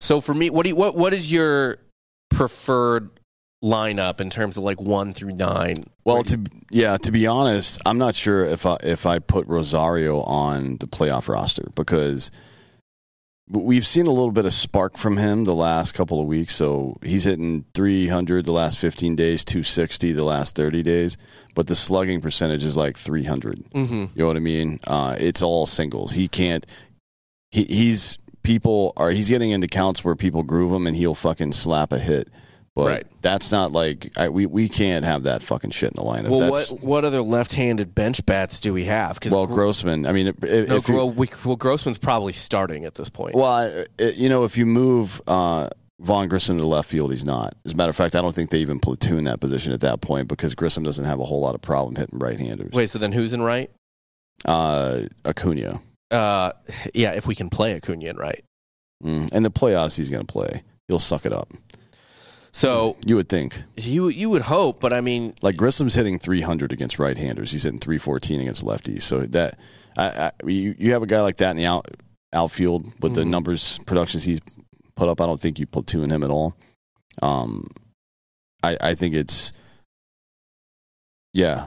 so for me, what do you, what what is your preferred lineup in terms of like one through nine? Well, to yeah, to be honest, I'm not sure if I if I put Rosario on the playoff roster because we've seen a little bit of spark from him the last couple of weeks. So he's hitting 300 the last 15 days, 260 the last 30 days, but the slugging percentage is like 300. Mm-hmm. You know what I mean? Uh, it's all singles. He can't. He, he's people are he's getting into counts where people groove him and he'll fucking slap a hit. But Right. that's not like I, we we can't have that fucking shit in the lineup. Well, that's, what what other left-handed bench bats do we have? Because well, Grossman. I mean, if, no, if you- we, well, Grossman's probably starting at this point. well, it, you know, if you move uh, Vaughn Grissom to left field, he's not. As a matter of fact, I don't think they even platoon that position at that point because Grissom doesn't have a whole lot of problem hitting right-handers. Wait, so then who's in right? uh, Acuna, Uh, yeah, if we can play Acuna in right. mm. and the playoffs he's going to play. He'll suck it up. So You would think. you you would hope, but I mean, Like Grissom's hitting 300 against right-handers. He's hitting 314 against lefties. So that I, I, you you have a guy like that in the out, outfield with the Mhm. numbers productions he's put up. I don't think you platoon him at all. Um, I I think it's yeah,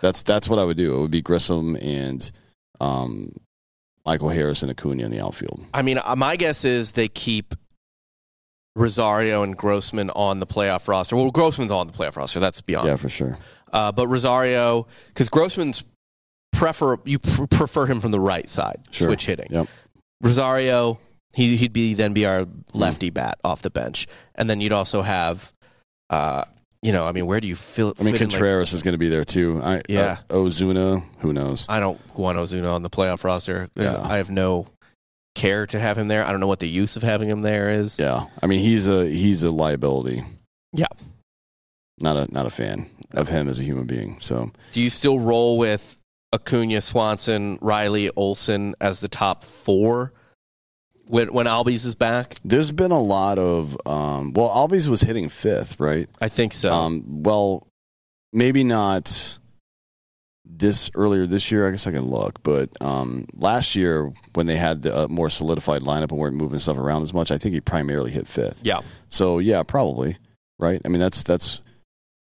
that's that's what I would do. It would be Grissom and um, Michael Harris and Acuna in the outfield. I mean, uh, my guess is they keep Rosario and Grossman on the playoff roster. Well, Grossman's on the playoff roster. That's beyond. Yeah, for sure. Uh, but Rosario, because Grossman's prefer you pr- prefer him from the right side, Sure. switch hitting. Yep. Rosario, he, he'd be then be our lefty bat off the bench, and then you'd also have, uh, you know, I mean, where do you feel? I mean, in, like- Contreras is going to be there too. I, Yeah. uh, Ozuna, who knows? I don't want Ozuna on the playoff roster. Yeah. I have no care to have him there. I don't know what the use of having him there is. Yeah, I mean he's a he's a liability. Yeah. Not a not a fan of him as a human being. So Do you still roll with Acuna, Swanson, Riley, Olson as the top four when when Albies is back? there's been a lot of um, well, Albies was hitting fifth, right? I think so. Um, well, maybe not this earlier this year. I guess I can look, but um, last year when they had the uh, more solidified lineup and weren't moving stuff around as much, I think he primarily hit fifth. yeah. So yeah, probably right. I mean that's that's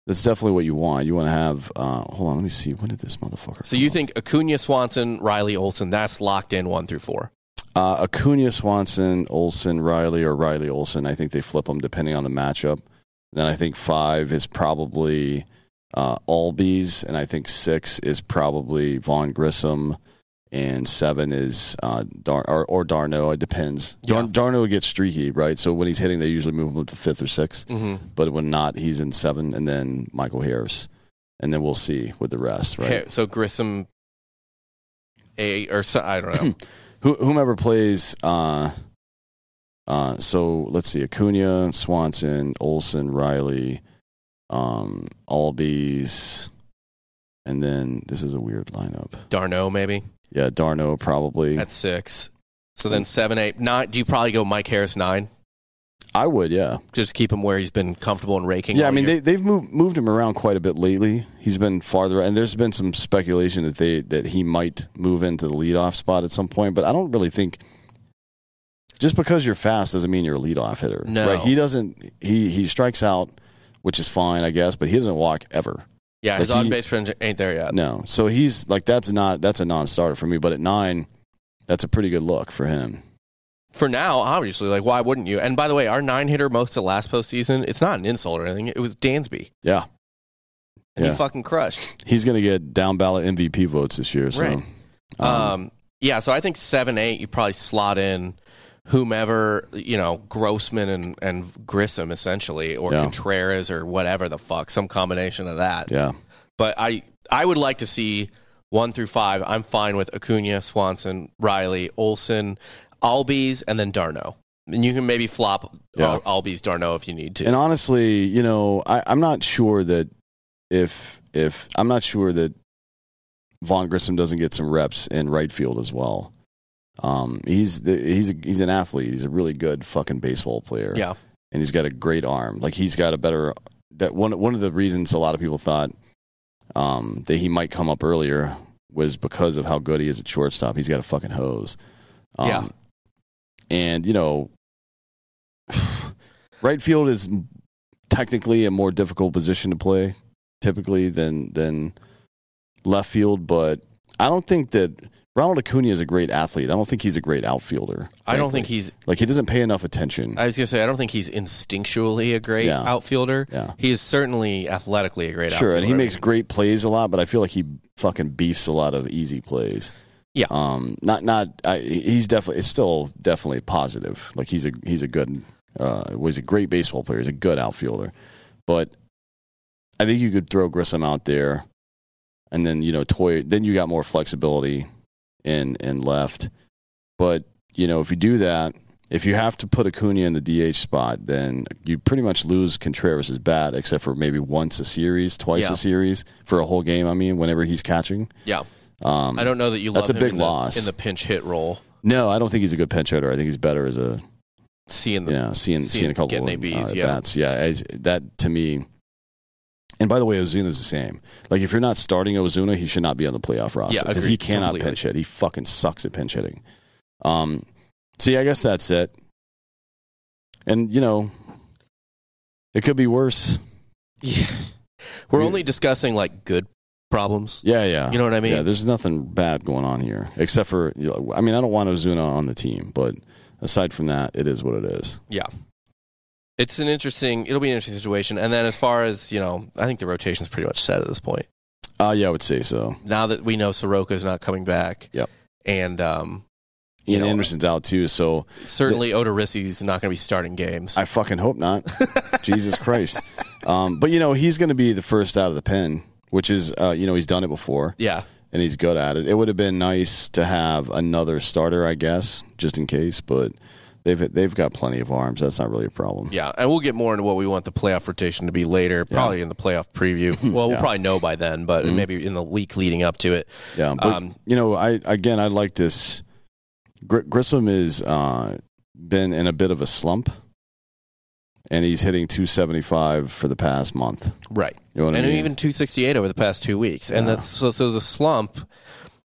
that's definitely what you want. You want to have. Uh, hold on, let me see. When did this motherfucker? So you up? think Acuna, Swanson, Riley, Olson, that's locked in one through four. uh, Acuna, Swanson, Olson, Riley, or Riley Olson? I think they flip them depending on the matchup. Then I think five is probably uh, Albies, and I think six is probably Vaughn Grissom, and seven is uh, Dar- or, or d'Arnaud. It depends. Dar- Yeah. d'Arnaud gets streaky, right? So when he's hitting, they usually move him up to fifth or 6th Mm-hmm. But when not, he's in seven, and then Michael Harris, and then we'll see with the rest, right? So Grissom, a or so, I don't know. Whomever plays. Uh, uh, so let's see: Acuna, Swanson, Olson, Riley, um, Albies, and then this is a weird lineup. d'Arnaud maybe Yeah, d'Arnaud probably. at six. So then seven, eight, nine. Do you probably go Mike Harris nine? I would, yeah, Just keep him where he's been comfortable and raking. yeah. I mean, year? they they've moved moved him around quite a bit lately. He's been farther, and there's been some speculation that they that he might move into the leadoff spot at some point. But I don't really think. Just because you're fast doesn't mean you're a leadoff hitter. No. right? He doesn't. He he strikes out, which is fine, I guess, but he doesn't walk ever. yeah, his like he- on base percentage ain't there yet. No. So he's like that's not that's a non-starter for me. But at nine, that's a pretty good look for him. For now, obviously, like why wouldn't you? And by the way, our nine hitter most of last postseason, it's not an insult or anything. It was Dansby, Yeah, and Yeah. he fucking crushed. he's going to get down ballot MVP votes this year. So, Right. um, Um, yeah, so I think seven, eight, you probably slot in whomever you know, Grossman and and Grissom essentially, or Yeah. Contreras or whatever the fuck, some combination of that. yeah, But I I would like to see one through five. I'm fine with Acuna, Swanson, Riley, Olson, Albies, and then d'Arnaud. And you can maybe flop Yeah. Al- Albies, d'Arnaud if you need to. and honestly, you know, I, I'm not sure that if if I'm not sure that Vaughn Grissom doesn't get some reps in right field as well. Um, he's the, he's a, he's an athlete. He's a really good fucking baseball player. yeah, and he's got a great arm. Like he's got a better that one one of the reasons a lot of people thought um, that he might come up earlier was because of how good he is at shortstop. He's got a fucking hose. Um, Yeah. and you know, right field is technically a more difficult position to play typically than than left field, but I don't think that. Ronald Acuna is a great athlete. I don't think he's a great outfielder. I don't frankly. think he's. like he doesn't pay enough attention. I was gonna say I don't think he's instinctually a great Yeah. outfielder. yeah. He is certainly athletically a great Sure, outfielder. and he makes great plays a lot, but I feel like he fucking beefs a lot of easy plays. Yeah. Um. Not not. I, he's definitely. It's still definitely positive. Like he's a he's a good. Uh. Was a great baseball player. He's a good outfielder, but I think you could throw Grissom out there, and then you know Toy. Then you got more flexibility in in left. But you know if you do that, if you have to put Acuna in the DH spot, then you pretty much lose Contreras' bat, except for maybe once a series, twice Yeah. a series for a whole game. I mean, whenever he's catching. Yeah. Um, I don't know that you That's a big in the, loss. in the pinch hit role. No, I don't think he's a good pinch hitter. I think he's better as a Seeing the yeah, seeing seeing- seeing a couple of ABs, uh, yeah. bats. Yeah, as, that to me. And by the way, Ozuna's the same. Like if you're not starting Ozuna, he should not be on the playoff roster Yeah, because he cannot completely. pinch hit. He fucking sucks at pinch hitting. Um, see, I guess that's it. And you know, it could be worse. Yeah. We're We- only discussing like good problems. Yeah, yeah. You know what I mean? Yeah, there's nothing bad going on here except for. You know, I mean, I don't want Ozuna on the team, but aside from that, it is what it is. Yeah. It's an interesting it'll be an interesting situation. And then as far as, you know, I think the rotation's pretty much set at this point. Uh, yeah, I would say so. Now that we know Soroka's not coming back. Yep. And um Ian know, Anderson's out too, so certainly Odorizzi's not gonna be starting games. I fucking hope not. Jesus Christ. Um, but you know, he's going to be the first out of the pen, which is, uh, you know, he's done it before yeah. and he's good at it. It would have been nice to have another starter, I guess, just in case. But they've they've got plenty of arms. That's not really a problem. Yeah, and we'll get more into what we want the playoff rotation to be later, probably in the playoff preview. Well, we'll probably know by then, but maybe in the week leading up to it. Yeah, but Um, you know, I again, I like this. Gr- Grissom has uh, been in a bit of a slump, and he's hitting 275 for the past month. Right. You know what and I mean? even 268 over the past two weeks. And Yeah. that's so, so the slump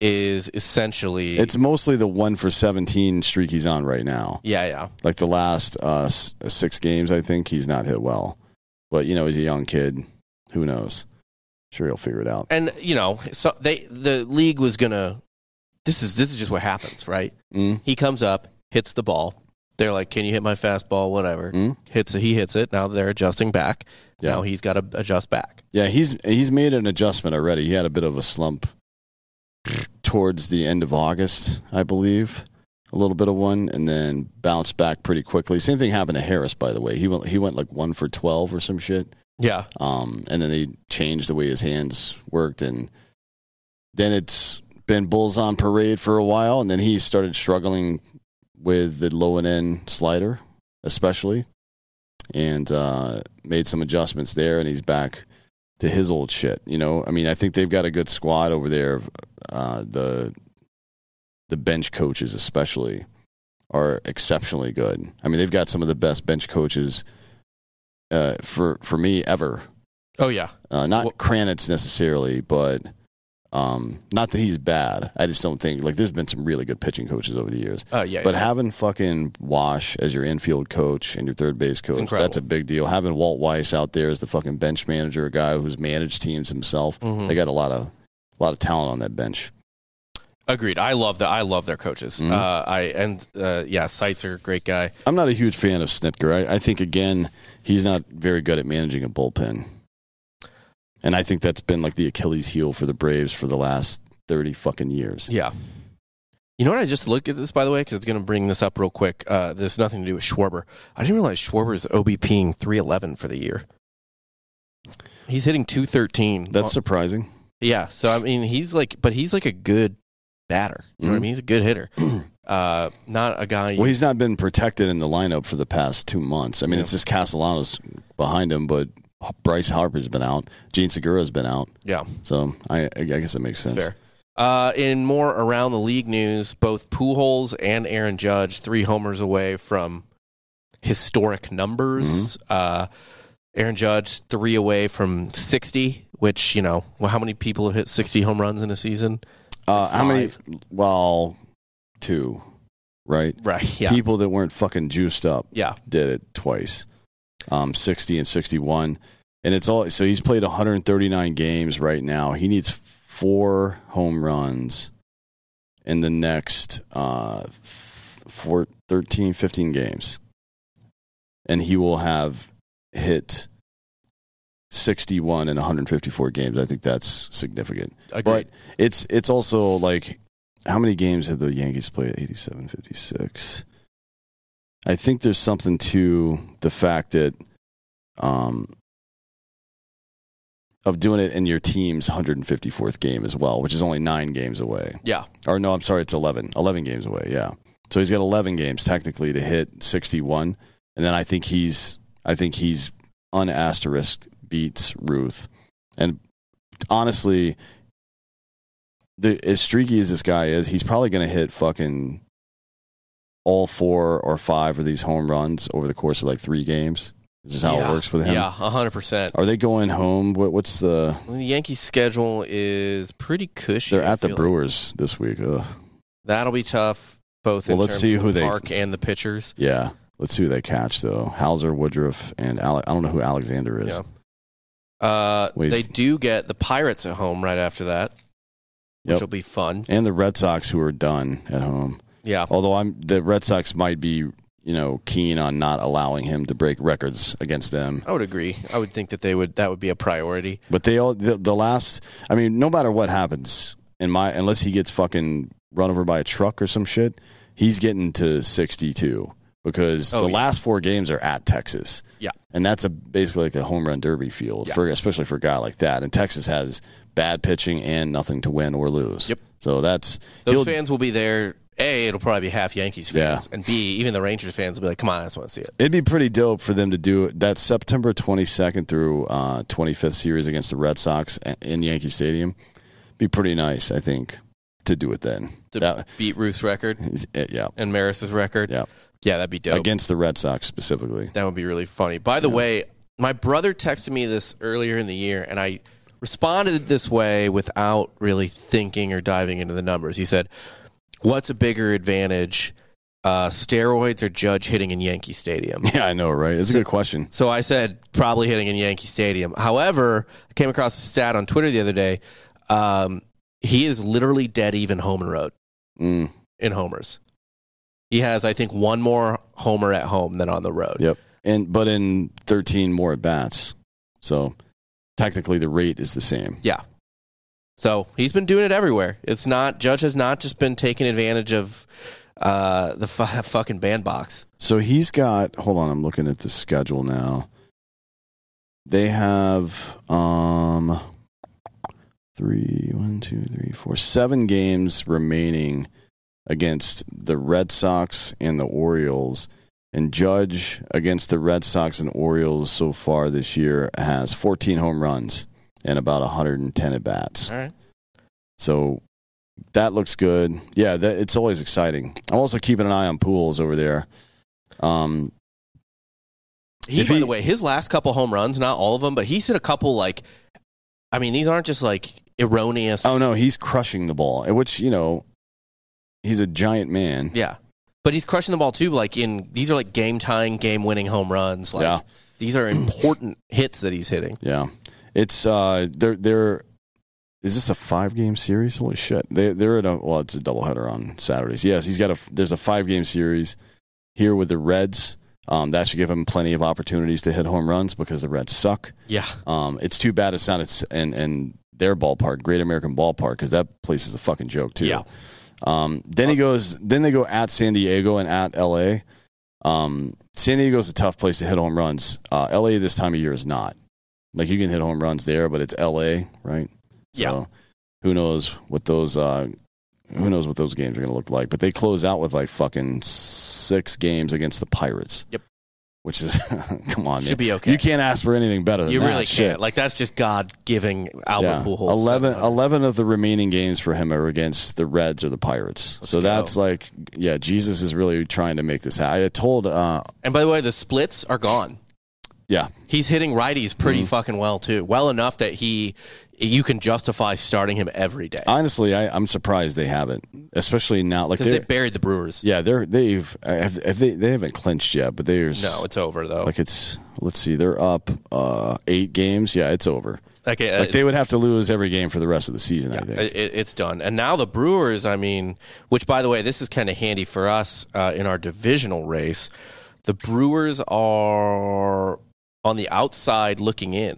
is essentially. it's mostly the one for 17 streak he's on right now. yeah, yeah. Like the last uh, six games, I think he's not hit well. But you know, he's a young kid. Who knows? Sure, he'll figure it out. And, you know, so they the league was going to. This is this is just what happens, right? Mm. He comes up, hits the ball. They're like, "Can you hit my fastball?" Whatever. Mm. Hits it. He hits it. Now they're adjusting back. Yeah. Now he's got to adjust back. Yeah, he's he's made an adjustment already. He had a bit of a slump towards the end of August, I believe, a little bit of one, and then bounced back pretty quickly. Same thing happened to Harris, by the way. He went he went like one for twelve or some shit, Yeah. um, and then they changed the way his hands worked, and then it's been bulls on parade for a while, and then he started struggling with the low and end slider, especially, and uh, made some adjustments there, and he's back to his old shit. You know, I mean, I think they've got a good squad over there. Uh, the the bench coaches, especially, are exceptionally good. I mean, they've got some of the best bench coaches uh, for for me ever. Oh yeah. Uh, not Well- Kranitz necessarily, but um, not that he's bad. I just don't think like there's been some really good pitching coaches over the years. Oh yeah. But yeah. having fucking Wash as your infield coach and your third base coach, that's a big deal. Having Walt Weiss out there as the fucking bench manager, a guy who's managed teams himself, Mhm. they got a lot of a lot of talent on that bench. Agreed. I love that. I love their coaches. Mhm. Uh, I and uh, yeah, Seitzer, a great guy. I'm not a huge fan of Snitker. I, I think again he's not very good at managing a bullpen, and I think that's been like the Achilles heel for the Braves for the last thirty fucking years. Yeah. You know what? I just looked at this by the way because it's going to bring this up real quick. Uh, there's nothing to do with Schwarber. I didn't realize Schwarber's OBPing 311 for the year. He's hitting 213. That's surprising. yeah. So I mean, he's like, but he's like a good batter. You know what I Mhm. mean? He's a good hitter. Uh, not a guy. Well, he's not been protected in the lineup for the past two months. I mean, Yeah. it's just Castellanos behind him, but Bryce Harper's been out. Jean Segura's been out. yeah. So I, I guess it makes sense. Fair. Uh, in more around the league news, both Pujols and Aaron Judge, three homers away from historic numbers. Mm-hmm. Uh, Aaron Judge, three away from 60, which, you know, well, how many people have hit 60 home runs in a season? Uh, how many? Well, two, right? Right. Yeah. People that weren't fucking juiced up yeah. did it twice, um, sixty and sixty-one, and it's all. So he's played 139 games right now. He needs four home runs in the next uh, four, 13, 15 games, and he will have hit 61 in 154 games. I think that's significant. Agreed. But it's it's also like how many games have the Yankees played? 87, 56. I think there's something to the fact that um, of doing it in your team's 154th game as well, which is only nine games away. Yeah. Or no, I'm sorry, it's 11. 11 games away, yeah. So he's got 11 games technically to hit 61. And then I think he's, I think he's unasterisked beats Ruth. And honestly, the, as streaky as this guy is, he's probably going to hit fucking all four or five of these home runs over the course of like three games. This is how Yeah. it works with him. Yeah, 100%. Are they going home? What, what's the? Well, the Yankees' schedule is pretty cushy. They're at the feel like. Brewers this week. Ugh. That'll be tough, both in Well, let's terms see of who the they- park and the pitchers. Yeah. Let's see who they catch though. Houser, Woodruff, and Ale- I don't know who Alexander is. Yeah. Uh, they do get the Pirates at home right after that, which Yep. will be fun. And the Red Sox, who are done at home. Yeah. Although I'm the Red Sox might be, you know, keen on not allowing him to break records against them. I would agree. I would think that they would. That would be a priority. But they all the, the last. I mean, no matter what happens, in my unless he gets fucking run over by a truck or some shit, he's getting to 62 because Oh, the yeah. last four games are at Texas. Yeah. and that's a basically like a home run derby field Yeah. for especially for a guy like that. And Texas has bad pitching and nothing to win or lose. Yep. So that's Those fans will be there. A, it'll probably be half Yankees fans, and B, even the Rangers fans will be like, "Come on, I just want to see it." It'd be pretty dope for them to do that September 22nd through uh, 25th series against the Red Sox in Yankee Stadium. Be pretty nice, I think, to do it then. To That- beat Ruth's record yeah, and Maris's record. yeah, Yeah, that'd be dope. against the Red Sox specifically. That would be really funny. By the way, my brother texted me this earlier in the year, and I responded this way without really thinking or diving into the numbers. He said, "What's a bigger advantage, uh, steroids or Judge hitting in Yankee Stadium?" Yeah, I know, right? It's a good question. So I said probably hitting in Yankee Stadium. However, I came across a stat on Twitter the other day. Um, he is literally dead even home and road Mm, in homers. He has, I think, one more homer at home than on the road. yep. And but in 13 more at bats, so technically the rate is the same. Yeah. So he's been doing it everywhere. It's not Judge has not just been taking advantage of uh, the fu- fucking bandbox. So he's got. Hold on, I'm looking at the schedule now. They have um three, one, two, three, four, seven games remaining against the Red Sox and the Orioles. And Judge against the Red Sox and Orioles so far this year has 14 home runs and about 110 at bats. All right. So that looks good. Yeah, that, it's always exciting. I'm also keeping an eye on Pujols over there. Um, He, by he- the way, his last couple home runs, not all of them, but he's hit a couple like, I mean, these aren't just like erroneous. oh no, he's crushing the ball, which you know, he's a giant man. Yeah. But he's crushing the ball too. Like in these are like game tying, game winning home runs. Like Yeah. these are important hits that he's hitting. Yeah, it's uh, they're they're. Is this a five game series? Holy shit! They they're in a well, it's a doubleheader on Saturdays. Yes, he's got a there's a five game series here with the Reds. Um, that should give him plenty of opportunities to hit home runs because the Reds suck. Yeah. Um, it's too bad it's not it's and in their ballpark, Great American Ballpark, because that place is a fucking joke too. Yeah. Um, then he goes. Then they go at San Diego and at L.A. Um, San Diego's a tough place to hit home runs. Uh, L.A. this time of year is not. Like you can hit home runs there, but it's L.A. Right? So Yeah. Who knows what those? Uh, who knows what those games are going to look like? But they close out with like fucking six games against the Pirates. Yep. Which is come on, man. Should be okay. You can't ask for anything better than You that. really Shit. can't. Like that's just God giving Albert Yeah. Pujols 11, 700. 11 of the remaining games for him are against the Reds or the Pirates. Let's so go. that's like, yeah, Jesus is really trying to make this happen. I told, uh, And by the way, the splits are gone. Yeah, He's hitting righties pretty Mm-hmm. fucking well too. Well enough that he you can justify starting him every day. honestly, I, I'm surprised they haven't, especially now. Like, they buried the Brewers. yeah, they're they've have, have they they haven't clinched yet, but there's No, it's over though. like it's let's see, they're up uh, eight games. Yeah, it's over. Like, uh, Like they would have to lose every game for the rest of the season. I think. It- it's done. And now the Brewers, I mean, which by the way, this is kind of handy for us uh, in our divisional race. The Brewers are on the outside looking in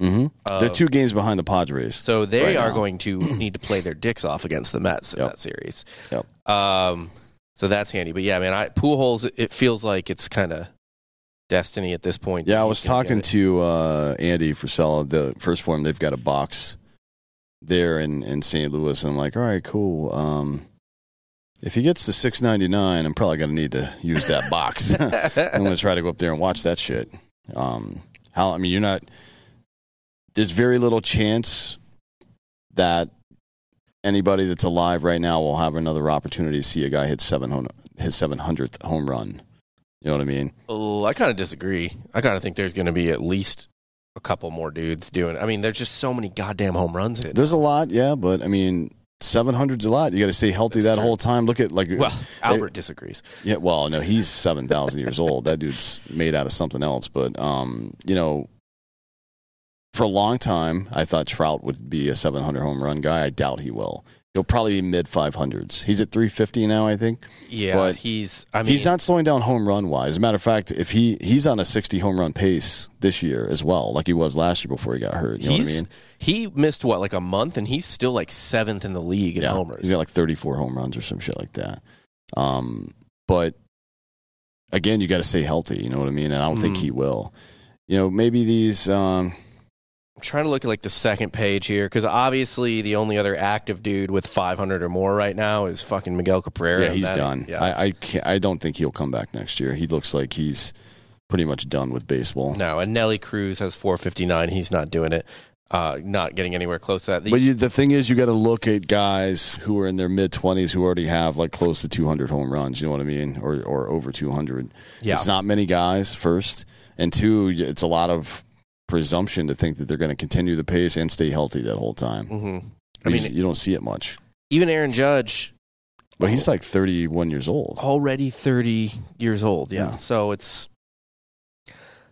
hmm Uh, They're two games behind the Padres. So they right are now. going to need to play their dicks off against the Mets in Yep. that series. Yep. Um, so that's handy. But yeah, man, I, Pujols. It feels like it's kind of destiny at this point. Yeah, I was talking to uh, Andy Frisella, the 1st Phorm. They've got a box there in, in St. Louis, and I'm like, all right, cool. Um, if he gets to six ninety nine, I'm probably gonna need to use that box. I'm gonna try to go up there and watch that shit. Um, how? I mean, you're not. There's very little chance that anybody that's alive right now will have another opportunity to see a guy hit seven his seven hundredth home run. You know what I mean? Oh, I kind of disagree. I kind of think there's going to be at least a couple more dudes doing. I mean, there's just so many goddamn home runs hit. There's a lot, yeah, but I mean, 700's a lot. You got to stay healthy That's that true. whole time. Look at like, Well, Albert disagrees. yeah, well, no, he's 7,000 years old. That dude's made out of something else. But, um, you know, for a long time, I thought Trout would be a 700 home run guy. I doubt he will. He'll probably be mid 500s. He's at 350 now, I think. Yeah, But he's. I mean, he's not slowing down home run wise. As a matter of fact, if he he's on a 60 home run pace this year as well, like he was last year before he got hurt. You know what I mean? He missed what like a month, and he's still like seventh in the league in homers. He's got like 34 home runs or some shit like that. Um, but again, you got to stay healthy. You know what I mean? And I don't think Mhm. he will. You know, maybe these. Um, I'm trying to look at like the second page here because obviously the only other active dude with 500 or more right now is fucking Miguel Cabrera. yeah, he's That- done. Yeah, I I, can't, I don't think he'll come back next year. He looks like he's pretty much done with baseball. no, and Nelly Cruz has 459. He's not doing it. Uh, not getting anywhere close to that. The- But you, the thing is, you got to look at guys who are in their mid twenties who already have like close to 200 home runs. You know what I mean, or or over 200. yeah, It's not many guys. First, and two, it's a lot of presumption to think that they're going to continue the pace and stay healthy that whole time. hmm I mean, you don't see it much. even Aaron Judge But he's like 31 years old. already 30 years old. Yeah, Yeah. so it's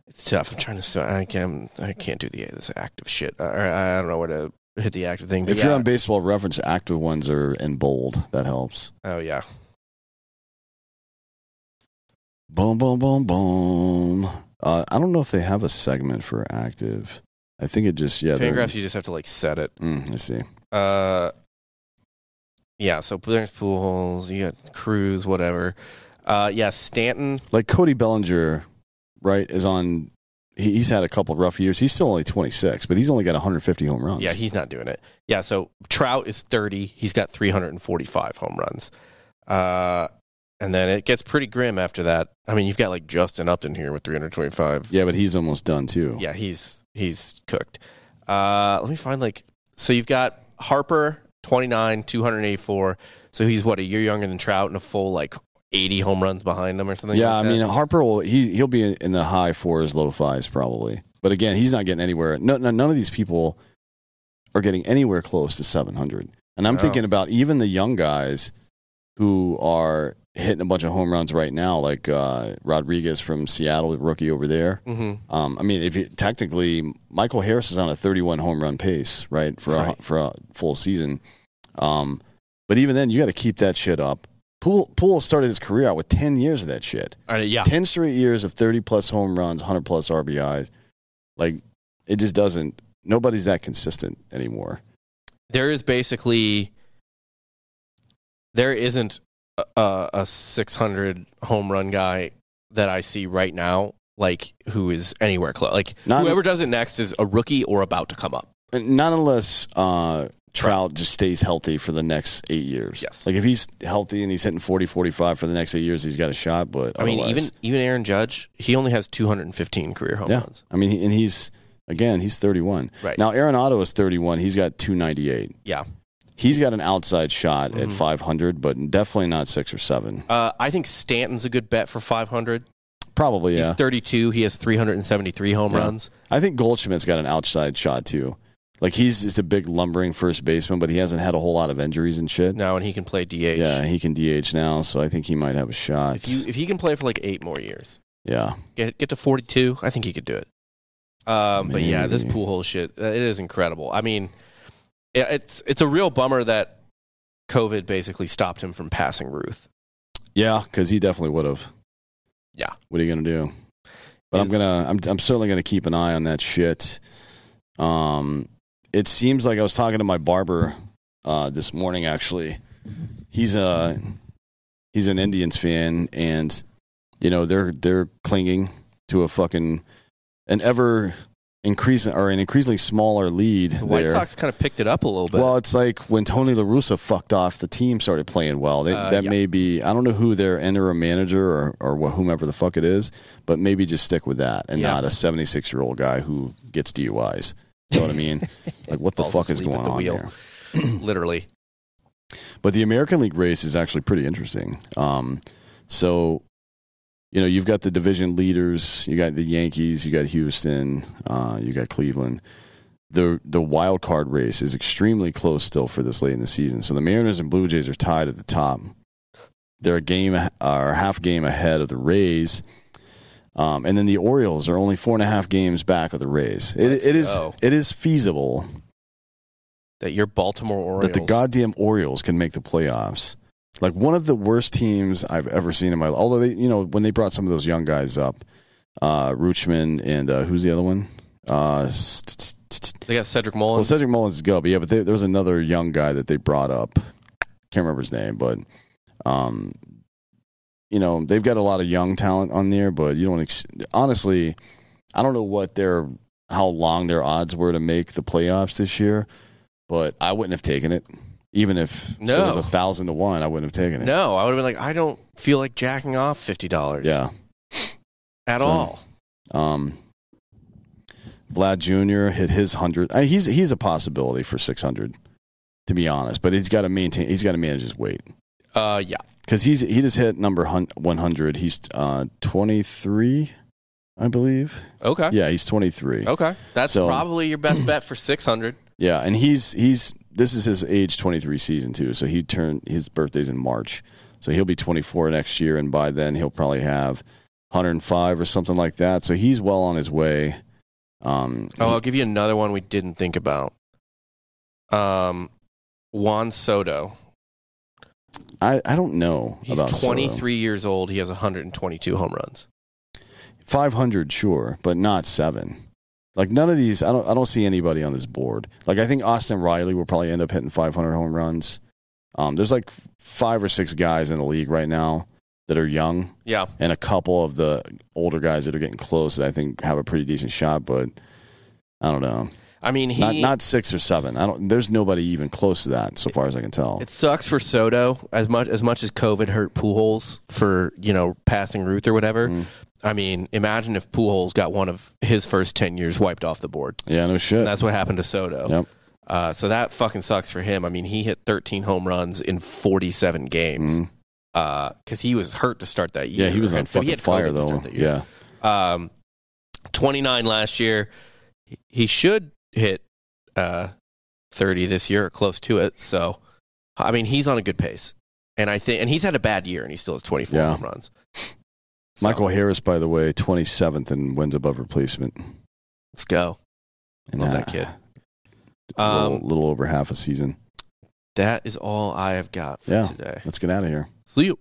it's tough. I'm trying to. say- I can't. I can't do the this active shit. I, I don't know where to hit the active thing. If yeah. you're on baseball reference, active ones are in bold. That helps. oh yeah, Boom, boom, boom, boom. Uh, I don't know if they have a segment for active. I think it just yeah. Fangraphs. You just have to like set it. Mm, I see. Uh, yeah. So there's Pujols. You got Cruz, whatever. Uh, yeah, Stanton. Like Cody Bellinger, right? Is on. He, he's had a couple rough years. He's still only 26, but he's only got 150 home runs. Yeah, he's not doing it. Yeah. So Trout is 30. He's got 345 home runs. Uh, and then it gets pretty grim after that. I mean, you've got like Justin Upton here with 325. yeah, but he's almost done too. Yeah, he's he's cooked. Uh, let me find like so you've got Harper 29, 284. So he's what a year younger than Trout and a full like 80 home runs behind him or something. Yeah, like I mean Harper will he he'll be in, the high fours, low fives probably. But again, he's not getting anywhere. No, no, none of these people are getting anywhere close to 700. And I'm No. thinking about even the young guys who are hitting a bunch of home runs right now, like uh, Rodriguez from Seattle, rookie over there. Mhm. Um, I mean, if you, technically Michael Harris is on a 31 home run pace, right, for a, for a full season. Um, but even then, you got to keep that shit up. Pujols started his career out with 10 years of that shit. Uh, yeah. 10 straight years of 30 plus home runs, 100 plus RBIs. Like, it just doesn't, nobody's that consistent anymore. there is basically there isn't a, a, a 600 home run guy that I see right now like who is anywhere close. Like Not- whoever does it next is a rookie or about to come up. And Not unless uh, Trout just stays healthy for the next eight years. Yes. Like, if he's healthy and he's hitting 40, 45 for the next eight years, he's got a shot. But I mean, even even Aaron Judge, he only has 215 career home Yeah. runs. I mean, and he's, again, he's 31. Right. Now, Arenado is 31. He's got 298. Yeah. He's got an outside shot at Mhm. 500, but definitely not six or seven. Uh, I think Stanton's a good bet for 500. Probably, yeah. He's 32. He has 373 home Yeah. runs. I think Goldschmidt's got an outside shot, too. Like, he's just a big lumbering first baseman, but he hasn't had a whole lot of injuries and shit. now, and he can play DH. Yeah, he can DH now, so I think he might have a shot. If you if he can play for like eight more years, yeah. get get to 42, I think he could do it. Um, but yeah, this Pujols shit, uh, it is incredible. I mean, it's it's a real bummer that COVID basically stopped him from passing Ruth. Yeah, because he definitely would have. Yeah. What are you going to do? But I'm gonna, I'm, I'm certainly gonna keep an eye on that shit. Um, it seems like I was talking to my barber uh, this morning. Actually, he's a he's an Indians fan, and you know they're they're clinging to a fucking an ever increasing or an increasingly smaller lead. The White there. Sox kind of picked it up a little bit. Well, it's like when Tony La Russa fucked off, the team started playing well. They, Uh, that yeah. may be I don't know who their interim manager or or wh- whomever the fuck it is, but maybe just stick with that and Yeah. not a 76 year old guy who gets DUIs. You know what I mean? like what the fuck is going on wheel. here? literally. But the American League race is actually pretty interesting. Um, so, you know, you've got the division leaders. You got the Yankees. You got Houston. Uh, you got Cleveland. The the wild card race is extremely close still for this late in the season. So the Mariners and Blue Jays are tied at the top. They're a game uh, or half game ahead of the Rays. Um, and then the Orioles are only four and a half games back of the Rays. It, it is go. it is feasible That your Baltimore Orioles. that the goddamn Orioles can make the playoffs. Like one of the worst teams I've ever seen in my life. Although they, you know, when they brought some of those young guys up, uh, Rutschman and uh, who's the other one? Uh, They got Cedric Mullins. well, Cedric Mullins is go, but yeah, but there, there was another young guy that they brought up. Can't remember his name, but um, you know, they've got a lot of young talent on there. But you don't ex- honestly, I don't know what their how long their odds were to make the playoffs this year, but I wouldn't have taken it. Even if No. it was a thousand to one, I wouldn't have taken it. no, I would have been like, I don't feel like jacking off fifty dollars. Yeah. at So- all. Um, Vlad Jr. hit his hundred. I mean, he's he's a possibility for six hundred, to be honest. But he's got to maintain. He's got to manage his weight Uh, yeah. because he's he just hit number one hundred. He's uh, twenty three, I believe. Okay. Yeah, he's twenty three. Okay. That's So- probably your best bet for six hundred. Yeah, and he's he's this is his age twenty three season too. So he turned his birthday's in March, so he'll be twenty four next year, and by then he'll probably have hundred and five or something like that. So he's well on his way. Um, Oh, I'll give you another one we didn't think about. Um, Juan Soto. I I don't know. He's about Soto. 23 years old. He has 122 home runs. 500 sure but not seven. Like none of these i don't i don't see anybody on this board. Like i think austin riley will probably end up hitting 500 home runs. Um, there's like five or six guys in the league right now that are young. Yeah. and a couple of the older guys that are getting close that i think have a pretty decent shot but i don't know. I mean, he not not six or seven. I don't there's nobody even close to that so far as i can tell. It sucks for Soto as much as much as COVID hurt Pujols for you know passing Ruth or whatever. Mhm. I mean, imagine if Pujols got one of his first ten years wiped off the board. yeah no shit And that's what happened to Soto. Yep. Uh, so that fucking sucks for him. I mean, he hit 13 home runs in 47 games because he was hurt to start that year. yeah he was on so fucking had fire though start that year. yeah Um, 29 last year. He- He should hit uh, 30 this year or close to it. So, I mean, he's on a good pace. And I think, and he's had a bad year and he still has 24 Yeah. home runs. So, Michael Harris, by the way, 27th and wins above replacement. let's go. And, Love uh, that kid. A little, Um, little over half a season. That is all I have got for Yeah. today. Let's get out of here. See you.